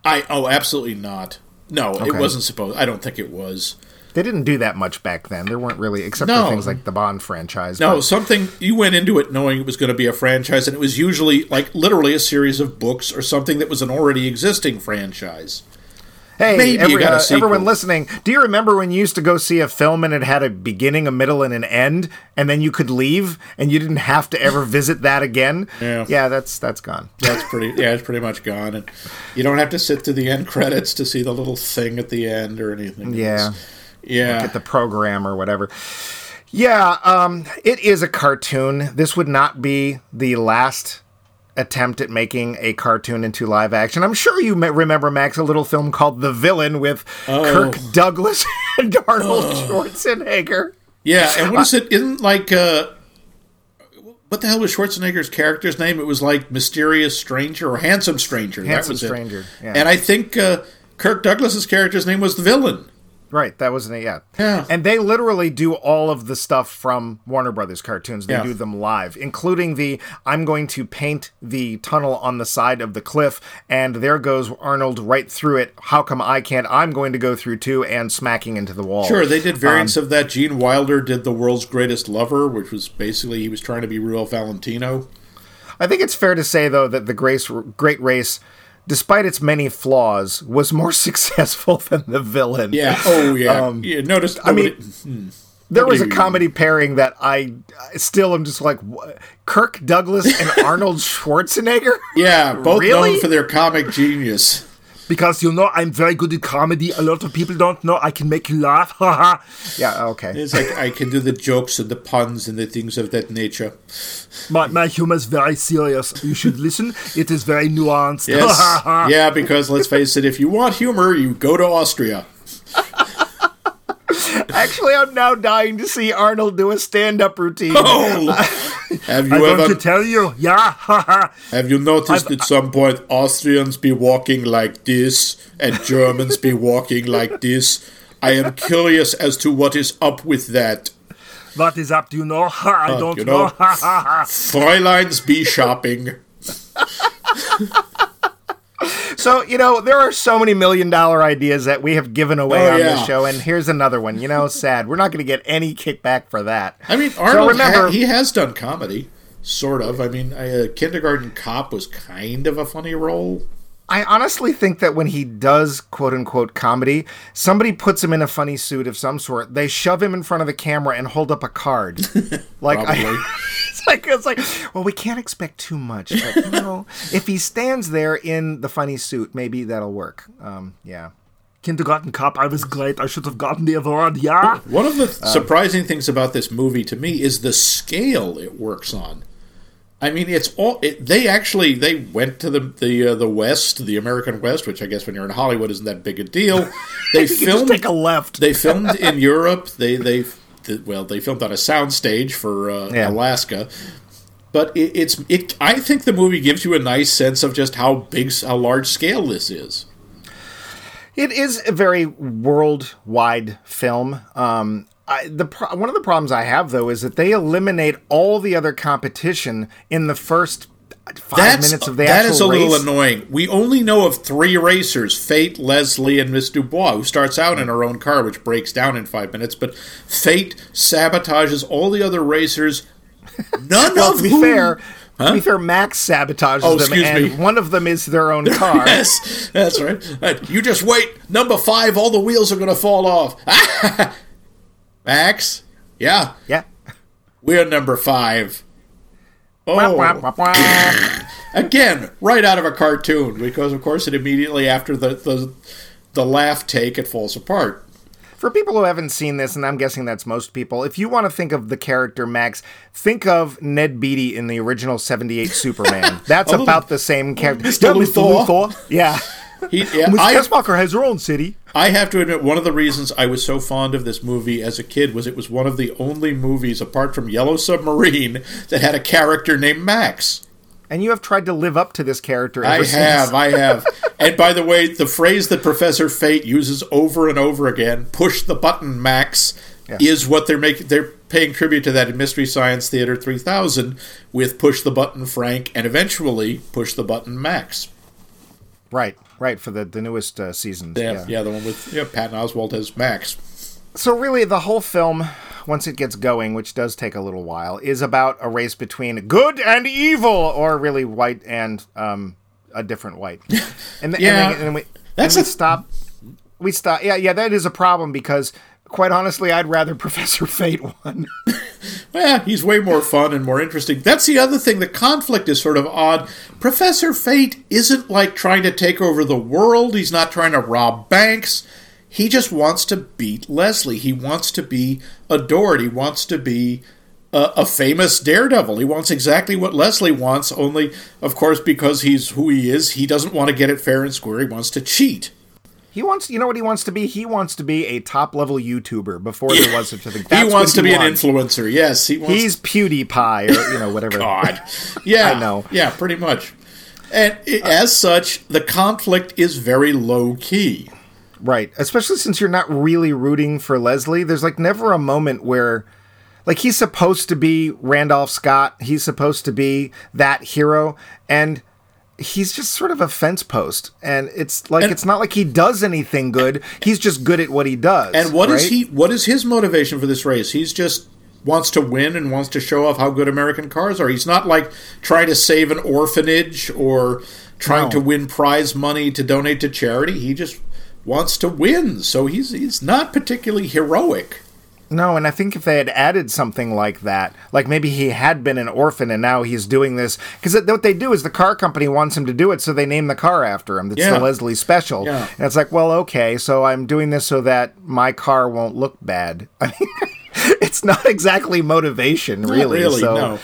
I oh, absolutely not. No, it wasn't supposed. I don't think it was. They didn't do that much back then. There weren't really, except No. for things like the Bond franchise. No, but- something you went into it knowing it was going to be a franchise, and it was usually like literally a series of books or something that was an already existing franchise. Hey, every, got uh, everyone listening, do you remember when you used to go see a film and it had a beginning, a middle, and an end, and then you could leave and you didn't have to ever visit that again? Yeah. yeah, that's that's gone. That's pretty. Yeah, it's pretty much gone, and you don't have to sit through the end credits to see the little thing at the end or anything. Yeah. It's- yeah. Get the program or whatever. Yeah, um, it is a cartoon. This would not be the last attempt at making a cartoon into live action. I'm sure you remember Max a little film called The Villain with Kirk Douglas and Arnold Schwarzenegger. yeah, and what is it? Isn't like uh, what the hell was Schwarzenegger's character's name? It was like Mysterious Stranger or Handsome Stranger. that Handsome. Stranger, yeah. And I think uh, Kirk Douglas's character's name was the villain. Right, that wasn't it yet. Yeah. And they literally do all of the stuff from Warner Brothers cartoons. They Yeah. do them live, including the I'm going to paint the tunnel on the side of the cliff, and there goes Arnold right through it. How come I can't? I'm going to go through too, and smacking into the wall. Sure, they did variants Um, of that. Gene Wilder did the world's greatest lover, which was basically he was trying to be real Valentino. I think it's fair to say, though, that the Grace, Great Race, despite its many flaws, was more successful than the villain. Yeah. Oh yeah. yeah. Notice. Um, I mean, nobody- There was a comedy pairing that I I still am just like Kirk Douglas and Arnold Schwarzenegger. yeah, both Really? known for their comic genius. Because you know I'm very good at comedy. A lot of people don't know I can make you laugh. Haha. Yeah, okay. It's like I can do the jokes and the puns and the things of that nature. my, my humor is very serious. You should listen. It is very nuanced. Yes. yeah, because let's face it, if you want humor, you go to Austria. Actually, I'm now dying to see Arnold do a stand-up routine. Oh, have I'm you going ever to tell you. Yeah. have you noticed at some point Austrians be walking like this and Germans be walking like this? I am curious as to what is up with that. what is up? Do you know? I don't you know. know. Ha, ha, ha. Fräuleins be shopping. So, you know, there are so many million dollar ideas that we have given away Oh, on yeah. this show, and here's another one. You know, sad. We're not going to get any kickback for that. I mean, Arnold, remember- ha- he has done comedy, sort of. I mean, uh, Kindergarten Cop was kind of a funny role. I honestly think that when he does quote unquote comedy, somebody puts him in a funny suit of some sort. They shove him in front of the camera and hold up a card. like I, it's like it's like, well, we can't expect too much, but you know, if he stands there in the funny suit, maybe that'll work. Um, yeah. Kindergarten Cop. I was great. I should have gotten the award. Yeah. One of the surprising things about this movie to me is the scale it works on. I mean, it's all it, they actually they went to the the uh, the West, the American West, which I guess when you're in Hollywood isn't that big a deal. They You can just filmed take a left. they filmed in Europe. They they th- well they filmed on a soundstage for uh, Yeah. Alaska. But it, it's it. I think the movie gives you a nice sense of just how big, how large scale this is. It is a very worldwide film. Um, I, the pro- one of the problems I have though is that they eliminate all the other competition in the first five minutes of the that actual is a race. little annoying. We only know of three racers: Fate, Leslie, and Miss Dubois, who starts out in her own car, which breaks down in five minutes. But Fate sabotages all the other racers. None Well, of to be whom- fair, to be fair, Max sabotages Oh, them, excuse and me. one of them is their own car. Yes, that's right. Uh, You just wait. Number five, all the wheels are going to fall off. Max, yeah, yeah. we're number five. Oh, again, right out of a cartoon, because of course it immediately after the the, the laugh take, it falls apart. For people who haven't seen this, and I'm guessing that's most people, if you want to think of the character Max, think of Ned Beatty in the original 78 Superman. That's little- about the same character. Mr. Yeah, Luthor. Yeah. He, yeah, Miss I, Teschmacher has her own city. I have to admit, one of the reasons I was so fond of this movie as a kid was it was one of the only movies, apart from Yellow Submarine, that had a character named Max. And you have tried to live up to this character. I since. have, I have. and by the way, the phrase that Professor Fate uses over and over again, "push the button, Max," is what they're making. They're paying tribute to that in Mystery Science Theater 3000 with "Push the button, Frank," and eventually "Push the button, Max." Right, right for the the newest uh, seasons. Yeah, yeah, the one with yeah, Patton Oswalt as Max. So really, the whole film, once it gets going, which does take a little while, is about a race between good and evil, or really white and um, a different white. And, th- Yeah. and, then, and we, That's and we a- stop. We stop. Yeah, yeah, that is a problem because, quite honestly, I'd rather Professor Fate won. Yeah, he's way more fun and more interesting. That's the other thing. The conflict is sort of odd. Professor Fate isn't like trying to take over the world. He's not trying to rob banks. He just wants to beat Leslie. He wants to be adored. He wants to be a, a famous daredevil. He wants exactly what Leslie wants, only, of course, because he's who he is, he doesn't want to get it fair and square. He wants to cheat. He wants, you know what he wants to be? He wants to be a top level YouTuber before there was such a thing. he wants to be an influencer. Yes, he wants He's PewDiePie, or you know whatever. God. Yeah. I know. Yeah, pretty much. And i as such, the conflict is very low key. Right. Especially since you're not really rooting for Leslie. There's like never a moment where like he's supposed to be Randolph Scott. He's supposed to be that hero and he's just sort of a fence post and it's like And- it's not like he does anything good. He's just good at what he does. And what is right? he what is his motivation for this race? He's just wants to win and wants to show off how good American cars are. He's not like trying to save an orphanage or trying No. to win prize money to donate to charity. He just wants to win. So he's he's not particularly heroic. No, and I think if they had added something like that, like maybe he had been an orphan and now he's doing this, because what they do is the car company wants him to do it, so they name the car after him. It's Yeah. the Leslie Special, Yeah. and it's like, well, okay, so I'm doing this so that my car won't look bad. I mean, it's not exactly motivation, really. really, so. no.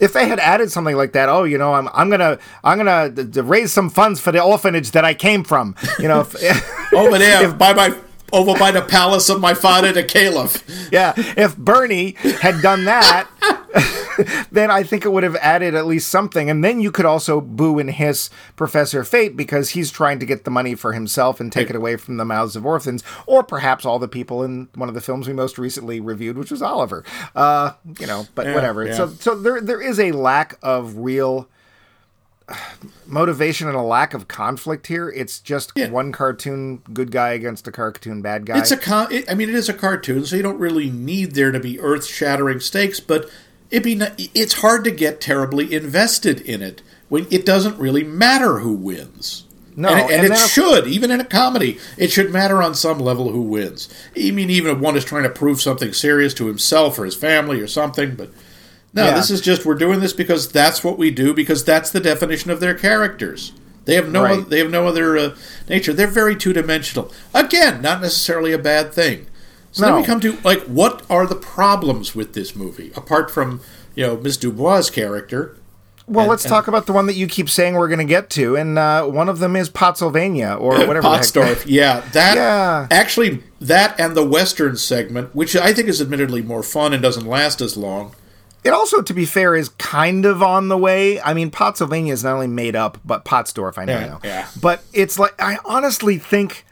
If they had added something like that, oh, you know, I'm I'm gonna I'm gonna d- d- raise some funds for the orphanage that I came from, you know. If, Over there by my over by the palace of my father the caliph. Yeah, if Bernie had done that, then I think it would have added at least something. And then you could also boo and hiss Professor Fate because he's trying to get the money for himself and take it away from the mouths of orphans, or perhaps all the people in one of the films we most recently reviewed, which was Oliver. Uh, you know, but Yeah, whatever. yeah. So, so there there is a lack of real motivation and a lack of conflict here. It's just Yeah. one cartoon good guy against a cartoon bad guy. It's a con- it, I mean, it is a cartoon, so you don't really need there to be earth-shattering stakes. But it be n- it's hard to get terribly invested in it when it doesn't really matter who wins. No, and, and and it should even in a comedy, it should matter on some level who wins. I mean, even if one is trying to prove something serious to himself or his family or something, but. No, Yeah. this is just we're doing this because that's what we do because that's the definition of their characters. They have no Right. oth- they have no other uh, nature. They're very two dimensional. Again, not necessarily a bad thing. So then we come to like what are the problems with this movie apart from you know Miss Dubois' character? Well, And- let's and- talk about the one that you keep saying we're going to get to, and uh, one of them is Pottsylvania or whatever. Pottsdorf. Yeah, that Yeah. actually that and the Western segment, which I think is admittedly more fun and doesn't last as long. It also, to be fair, is kind of on the way. I mean, Pottsylvania is not only made up, but Pottsdorf, I know. Yeah, yeah. But it's like I honestly think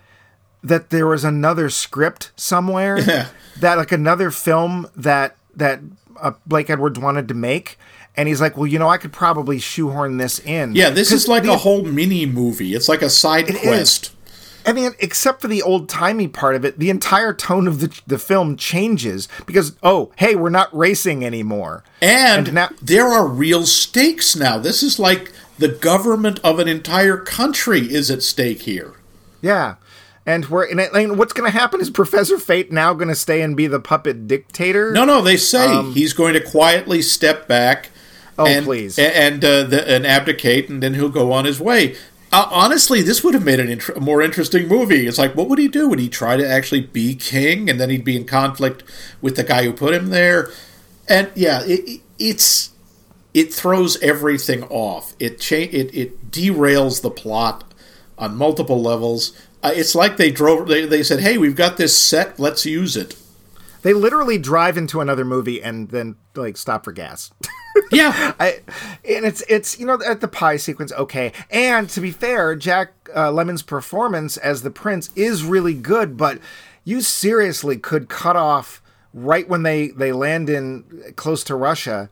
that there was another script somewhere that like another film that that uh, Blake Edwards wanted to make, and he's like, well, you know, I could probably shoehorn this in. Yeah, this is like the- a whole mini movie. It's like a side It is. I mean, except for the old timey part of it, the entire tone of the the film changes because oh, hey, we're not racing anymore. And, And now- there are real stakes now. This is like the government of an entire country is at stake here. Yeah. And we're and, and what's going to happen is Professor Fate now going to stay and be the puppet dictator. No, no, they say he's going to quietly step back. Um, Oh, and, please. And uh, the, and abdicate, and then he'll go on his way. Uh, honestly, this would have made an int- a more interesting movie. It's like, what would he do? Would he try to actually be king, and then he'd be in conflict with the guy who put him there? And yeah, it, it- it's it throws everything off. It cha- it it derails the plot on multiple levels. Uh, it's like they drove. They, they said, "Hey, we've got this set. Let's use it." They literally drive into another movie and then like stop for gas. Yeah, I, and it's it's you know at the pie sequence okay and to be fair jack uh, lemon's performance as the prince is really good but you seriously could cut off right when they they land in close to russia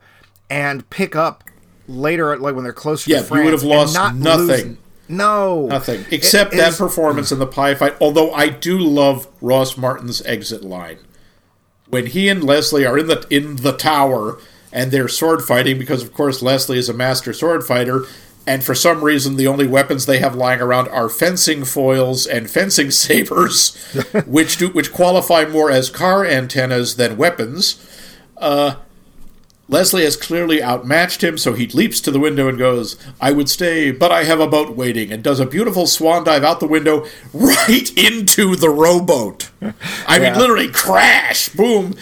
and pick up later like when they're closer Yeah, to you would have lost not nothing. lose- no nothing except It that performance in the pie fight. Although I do love Ross Martin's exit line when he and Leslie are in the in the tower and they're sword fighting because of course Leslie is a master sword fighter and for some reason the only weapons they have lying around are fencing foils and fencing sabers which do which qualify more as car antennas than weapons Uh, Leslie has clearly outmatched him, so he leaps to the window and goes, I would stay, but I have a boat waiting, and does a beautiful swan dive out the window right into the rowboat. I mean, literally crash, boom.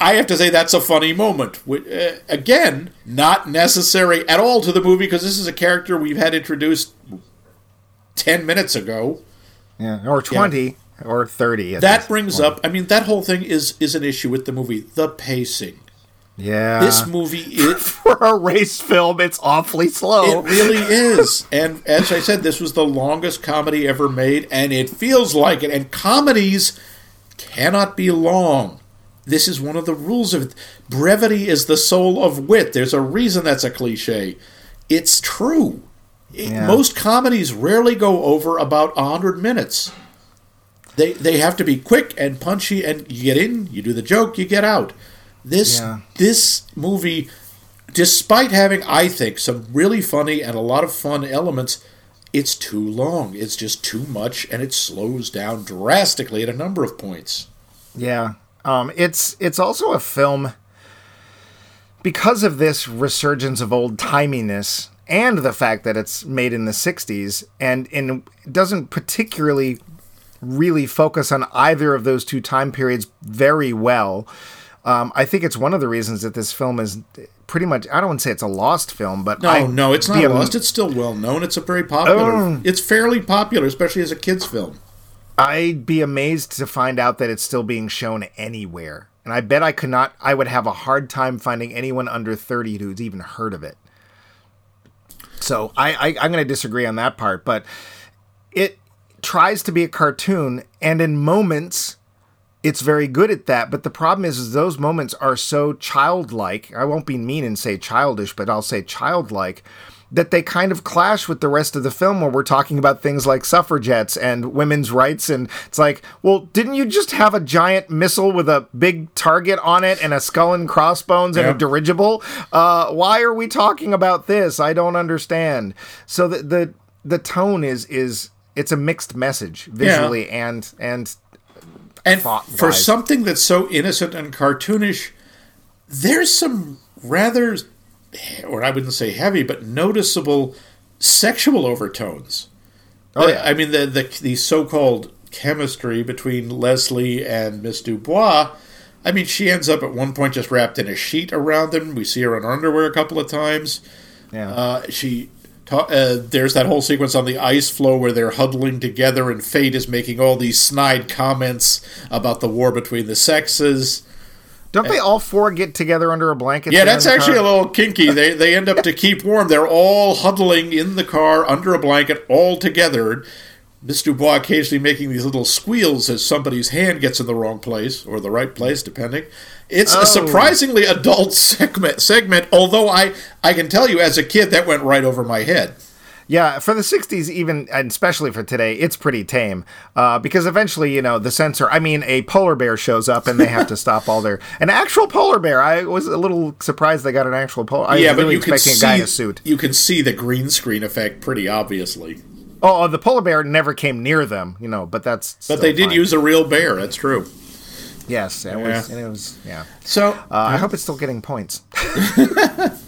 I have to say that's a funny moment. Uh, again, not necessary at all to the movie because this is a character we've had introduced 10 minutes ago. yeah, or 20 or 30 at That brings point. up, I mean, that whole thing is is an issue with the movie, the pacing. yeah This movie is for a race film it's awfully slow It really is. And as I said, this was the longest comedy ever made, and it feels like it. And comedies cannot be long. This is one of the rules of it. Brevity is the soul of wit. There's a reason that's a cliche. It's true. It- Yeah. Most comedies rarely go over about 100 minutes. They, they have to be quick and punchy, and you get in, you do the joke, you get out. This Yeah. this movie despite having, I think, some really funny and a lot of fun elements, it's too long. It's just too much, and it slows down drastically at a number of points. Yeah. Um, it's it's also a film because of this resurgence of old timiness and the fact that it's made in the 60s and, and doesn't particularly really focus on either of those two time periods very well. Um, I think it's one of the reasons that this film is pretty much, I don't want to say it's a lost film, but No, I, no, it's not lost. It's still well known. It's a very popular. Oh. It's fairly popular, especially as a kids' film. I'd be amazed to find out that it's still being shown anywhere. And I bet I could not, I would have a hard time finding anyone under 30 who's even heard of it. So I, I, I'm going to disagree on that part, but it tries to be a cartoon, and in moments, it's very good at that. But the problem is, is those moments are so childlike. I won't be mean and say childish, but I'll say childlike. That they kind of clash with the rest of the film where we're talking about things like suffragettes and women's rights. And it's like, well, didn't you just have a giant missile with a big target on it and a skull and crossbones and a dirigible? Uh, why are we talking about this? I don't understand. So the, the, the tone is, is, it's a mixed message visually and, and And thought-wise. for something that's so innocent and cartoonish, there's some rather, or I wouldn't say heavy, but noticeable sexual overtones. Oh, yeah. I mean, the, the, the so called chemistry between Leslie and Miss Dubois. I mean, she ends up at one point just wrapped in a sheet around him. We see her in her underwear a couple of times. yeah. Uh, she ta- uh, there's that whole sequence on the ice floe where they're huddling together, and Fate is making all these snide comments about the war between the sexes. Don't they all four get together under a blanket? Yeah, that's actually car? a little kinky. They they end up to keep warm. They're all huddling in the car under a blanket, all together. Miss Dubois occasionally making these little squeals as somebody's hand gets in the wrong place or the right place, depending. It's Oh. a surprisingly adult segment. Segment, although I I can tell you, as a kid, that went right over my head. Yeah, for the '60s, even and especially for today, it's pretty tame. Uh, because eventually, you know, the censor. I mean, a polar bear shows up and they have to stop all their an actual polar bear. I was a little surprised they got an actual polar. I yeah, was but really you can expecting see a guy in a suit. you can see the green screen effect pretty obviously. Oh, the polar bear never came near them, you know. But that's. But they did fine. use a real bear. That's true. Yes, it was. Yeah. And it was. Yeah. So Uh, I hope it's still getting points.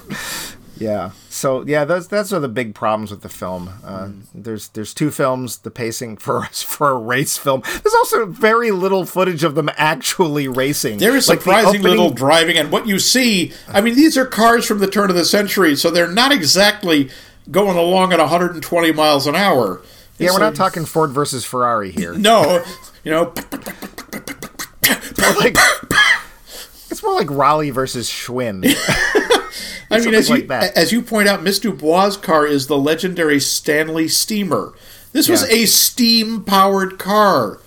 yeah. So yeah, those those are the big problems with the film. Uh, There's there's two films. The pacing for for a race film. There's also very little footage of them actually racing. There is Like, the surprising opening- little driving, and what you see, I mean, these are cars from the turn of the century, so they're not exactly going along at 120 miles an hour. Yeah, we're So- not talking Ford versus Ferrari here. No, you know, like it's more like Raleigh versus Schwinn. I mean, as Something you like that. as you point out, Miss Dubois' car is the legendary Stanley Steamer. This was Yeah. a steam powered car,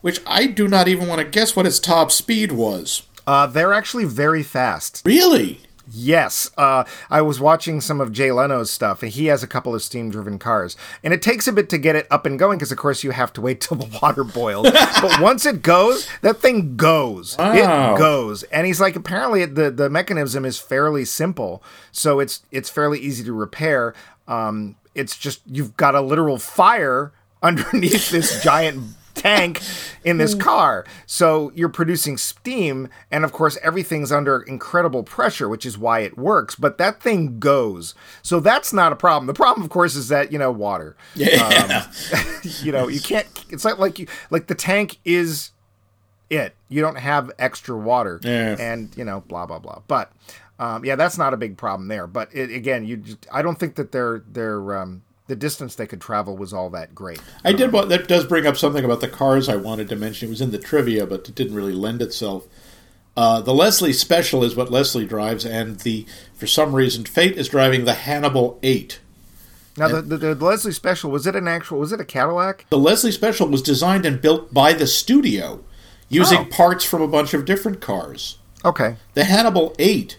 which I do not even want to guess what its top speed was. Uh, they're actually very fast. Really? Yes, uh, I was watching some of Jay Leno's stuff, and he has a couple of steam-driven cars, and it takes a bit to get it up and going because, of course, you have to wait till the water boils. but once it goes, that thing goes. Wow. It goes, and he's like, apparently the the mechanism is fairly simple, so it's it's fairly easy to repair. Um, it's just you've got a literal fire underneath this giant tank in this car. So you're producing steam, and of course, everything's under incredible pressure, which is why it works. But that thing goes. So that's not a problem. The problem, of course, is that, you know, water. Yeah. You know, you can't, it's not like you, like the tank is it. You don't have extra water. Yeah. And, you know, blah, blah, blah. But, um, yeah, that's not a big problem there. But it, again, you just, I don't think that their, their, um, the distance they could travel was all that great. I did. Want, that does bring up something about the cars I wanted to mention. It was in the trivia, but it didn't really lend itself. Uh, the Leslie Special is what Leslie drives, and the for some reason Fate is driving the Hannibal Eight. Now, the, the, the Leslie Special was it an actual? Was it a Cadillac? The Leslie Special was designed and built by the studio using Oh. parts from a bunch of different cars. Okay. The Hannibal 8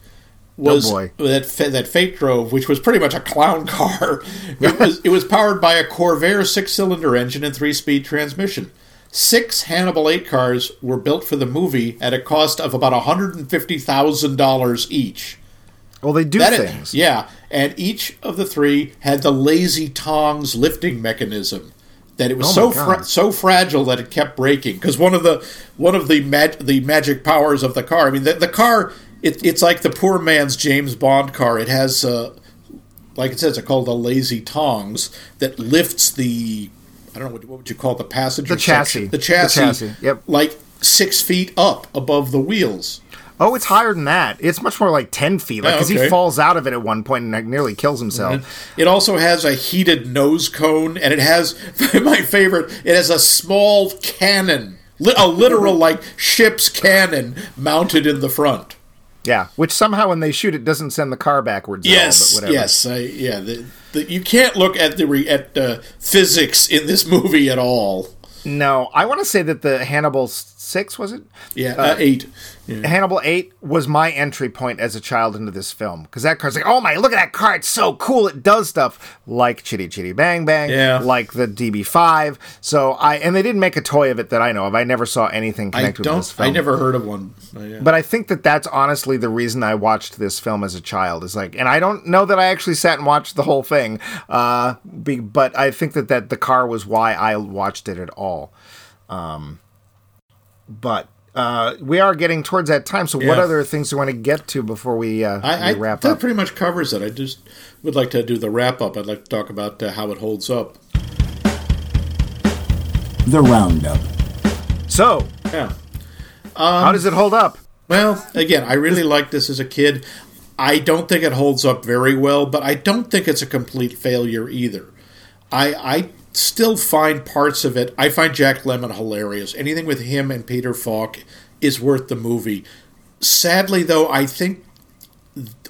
was Oh, boy. that that Fate drove, which was pretty much a clown car. It was it was powered by a Corvair six-cylinder engine and three-speed transmission. Six Hannibal 8 cars were built for the movie at a cost of about $150,000 each. Well, they do That is- things. yeah, and each of the three had the lazy tongs lifting mechanism. That it was Oh so fra- so fragile that it kept breaking. Because one of the one of the mag- the magic powers of the car. I mean, the, the car it, it's like the poor man's James Bond car. It has uh, like it says, it's called the lazy tongs that lifts the I don't know what, what would you call it, the passenger The chassis. the The chassis, chassis, yep. like six feet up above the wheels. Oh, it's higher than that. It's much more like ten feet. Like Oh, because okay. he falls out of it at one point and like, nearly kills himself. It also has a heated nose cone, and it has my favorite. It has a small cannon, a literal like ship's cannon mounted in the front. Yeah, which somehow when they shoot it doesn't send the car backwards. Yes, all, but whatever. yes, I, yeah. The, the, you can't look at the re, at uh, physics in this movie at all. No, I want to say that the Hannibal Six was it? Yeah, uh, eight. Yeah. Hannibal 8 was my entry point as a child into this film. Because that car's like, oh my, look at that car. It's so cool. It does stuff like Chitty Chitty Bang Bang, Yeah. like the DB5. So I, and they didn't make a toy of it that I know of. I never saw anything I connected with this don't. film. I never heard of one. Uh, yeah. But I think that that's honestly the reason I watched this film as a child. Is like, and I don't know that I actually sat and watched the whole thing. Uh, be, but I think that that the car was why I watched it at all. Um, but uh, we are getting towards that time. So, what other things do you want to get to before we, uh, I, I we wrap that up? pretty much covers it. I just would like to do the wrap up. I'd like to talk about uh, how it holds up. The Roundup. so, Yeah. how does it hold up? Well, again, I really liked this as a kid. I don't think it holds up very well, but I don't think it's a complete failure either. I I still find parts of it. I find Jack Lemmon hilarious. Anything with him and Peter Falk is worth the movie. Sadly, though, I think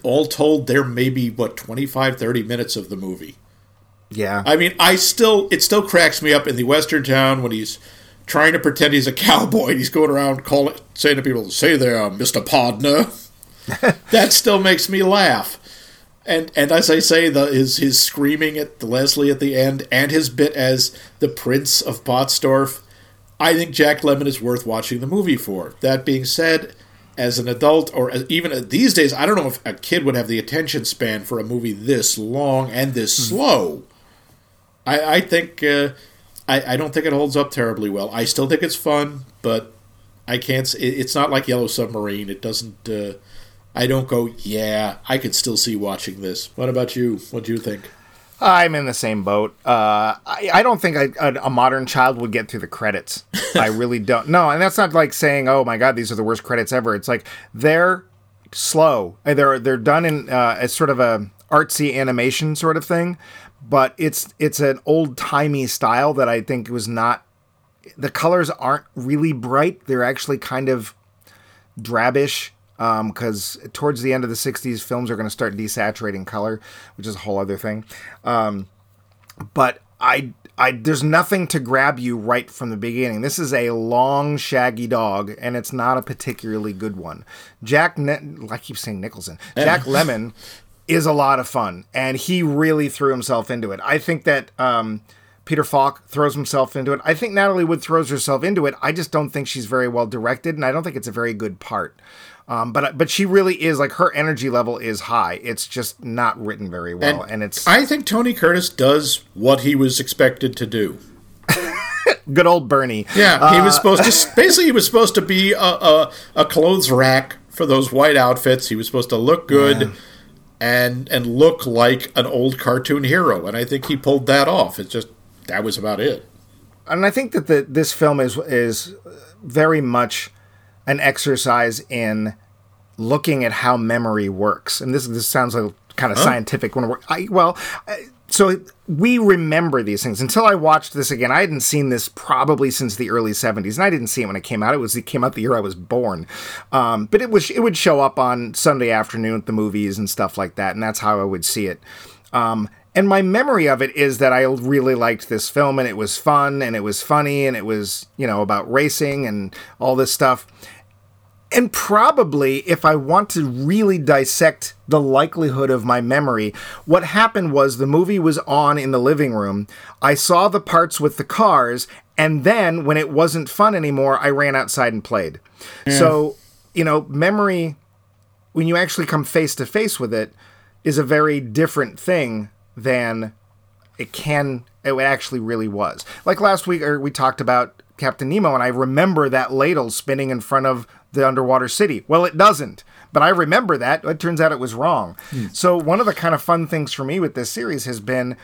all told, there may be what 25, 30 minutes of the movie. Yeah. I mean, I still it still cracks me up in the western town when he's trying to pretend he's a cowboy and he's going around calling saying to people, "Say there, Mister Podner." that still makes me laugh. And and as I say, the his his screaming at Leslie at the end and his bit as the Prince of Pottsdorf, I think Jack Lemmon is worth watching the movie for. That being said, as an adult or as, even these days, I don't know if a kid would have the attention span for a movie this long and this slow. I, I think uh, I, I don't think it holds up terribly well. I still think it's fun, but I can't. It, it's not like Yellow Submarine. It doesn't. Uh, I don't go. Yeah, I could still see watching this. What about you? What do you think? I'm in the same boat. Uh, I, I don't think I, a, a modern child would get through the credits. I really don't. No, and that's not like saying, "Oh my God, these are the worst credits ever." It's like they're slow. They're they're done in uh, as sort of a artsy animation sort of thing, but it's it's an old timey style that I think was not. The colors aren't really bright; they're actually kind of drabish. Because towards the end of the '60s, films are going to start desaturating color, which is a whole other thing. Um, but I, I, there's nothing to grab you right from the beginning. This is a long, shaggy dog, and it's not a particularly good one. Jack, ne- I keep saying Nicholson. Jack Lemmon is a lot of fun, and he really threw himself into it. I think that um, Peter Falk throws himself into it. I think Natalie Wood throws herself into it. I just don't think she's very well directed, and I don't think it's a very good part. Um, but but she really is like her energy level is high. It's just not written very well, and, it's I think Tony Curtis does what he was expected to do. good old Bernie. Yeah, he was supposed to. Basically, he was supposed to be a, a, a clothes rack for those white outfits. He was supposed to look good and and look like an old cartoon hero, and I think he pulled that off. It's just that was about it. and I think that the, this film is is very much an exercise in looking at how memory works. And this this sounds like kind of scientific when we're I, well. I, so we remember these things. Until I watched this again, I hadn't seen this probably since the early '70s, and I didn't see it when it came out. It was it came out the year I was born, um, but it was it would show up on Sunday afternoon at the movies and stuff like that, and that's how I would see it. Um, and my memory of it is that I really liked this film, and it was fun, and it was funny, and it was you know about racing and all this stuff. And probably, if I want to really dissect the likelihood of my memory, what happened was the movie was on in the living room. I saw the parts with the cars, and then when it wasn't fun anymore, I ran outside and played. So, you know, memory, when you actually come face to face with it, is a very different thing than it can it actually really was like last week or we talked about captain nemo and i remember that ladle spinning in front of the underwater city. Well it doesn't but i remember that. It turns out it was wrong. Hmm. So one of the kind of fun things for me with this series has been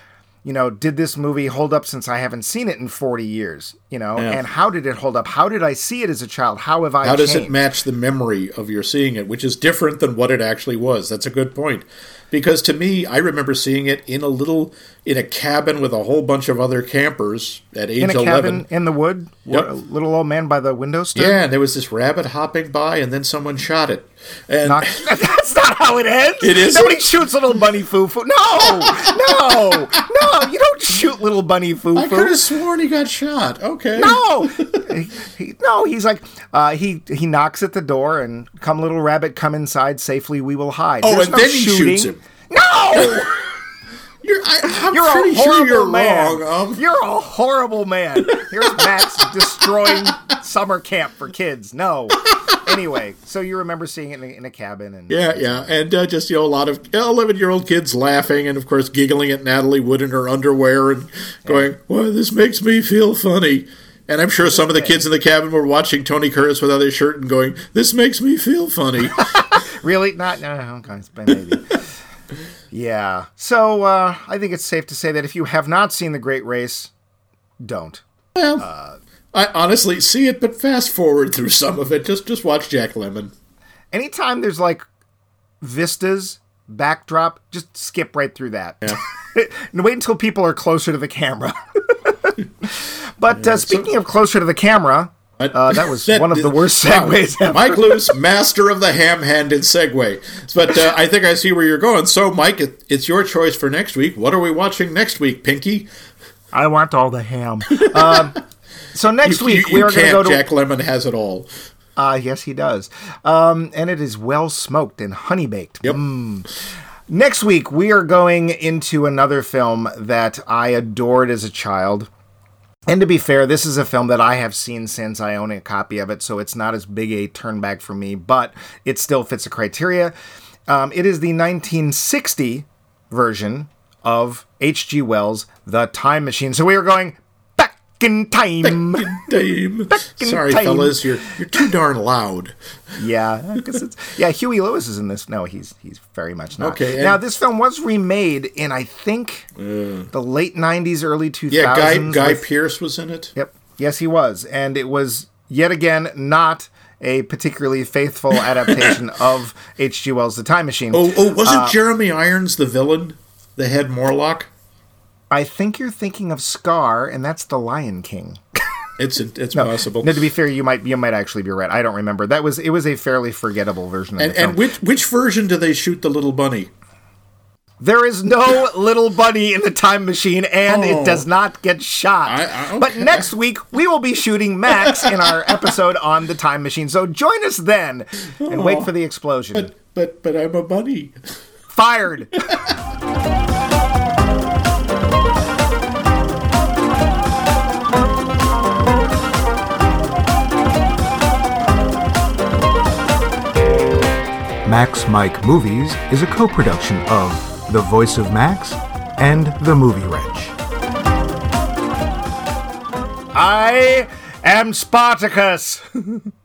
you know did this movie hold up since i haven't seen it in 40 years you know and how did it hold up how did i see it as a child how have i How does it match the memory of your seeing it, which is different than what it actually was? That's a good point. Because to me, I remember seeing it in a little in a cabin with a whole bunch of other campers at age in a eleven. cabin in the wood Yep. a little old man by the window stood Yeah, and there was this rabbit hopping by, and then someone shot it. And Not, that's not how it ends. It is. Nobody shoots little bunny foo foo. No, no, no. You don't shoot little bunny foo foo. I could have sworn he got shot. Okay. No, he, no. He's like, uh, he he knocks at the door and come little rabbit, come inside safely. We will hide. Oh, There's and no then he shooting. shoots him. No, You're, I, you're a sure horrible you're man. wrong. Um, You're a horrible man. Here's Max destroying summer camp for kids. No. Anyway, so you remember seeing it in a, in a cabin and yeah, yeah, and uh, just you know a lot of eleven-year-old kids laughing, and of course giggling at Natalie Wood in her underwear and going, "Well, this makes me feel funny." And I'm sure some of the kids in the cabin were watching Tony Curtis without his shirt and going, "This makes me feel funny." Really? Not no, no, okay, it's been maybe. yeah. So uh, I think it's safe to say that if you have not seen the Great Race, don't. well, I honestly see it, but fast forward through some of it. Just just watch Jack Lemmon. Anytime there's like vistas, backdrop, just skip right through that. and wait until people are closer to the camera. but uh, speaking of closer to the camera, uh, that was one of the worst segues ever. Mike Luce, master of the ham-handed segue. But uh, I think I see where you're going. So, Mike, it, it's your choice for next week. What are we watching next week, Pinky? I want all the ham. So next You- week you, we are going to go to Jack Lemmon has it all. Uh, yes, he does. Um, and it is well smoked and honey baked. Yep. Next week, we are going into another film that I adored as a child. And to be fair, this is a film that I have seen since I own a copy of it, so it's not as big a turn back for me, but it still fits the criteria. Um, it is the 1960 version of H.G. Wells' The Time Machine. So we are going back in time. Dame. in Sorry, time. fellas, you're you're too darn loud. Yeah, it's yeah. Huey Lewis is in this. No, he's he's very much not. Okay, now this film was remade in I think the late '90s, early 2000s. Yeah, Guy Guy with- Pierce was in it. Yep. Yes, he was, and it was yet again not a particularly faithful adaptation of H.G. Wells' The Time Machine. Oh, oh, wasn't Uh, Jeremy Irons the villain, the head Morlock? I think you're thinking of Scar, and that's the Lion King. It's it's possible. No, to be fair, you might you might actually be right. I don't remember. That was it was a fairly forgettable version of and and which which version do they shoot the little bunny? There is no little bunny in the time machine, and Oh. it does oh. not get shot. I- I- But next week, we will be shooting Max in our episode on the time machine. So join us then and wait oh. for the explosion. But but but I'm a bunny. Fired. Max Mike Movies is a co production of The Voice of Max and The Movie Wrench. I am Spartacus.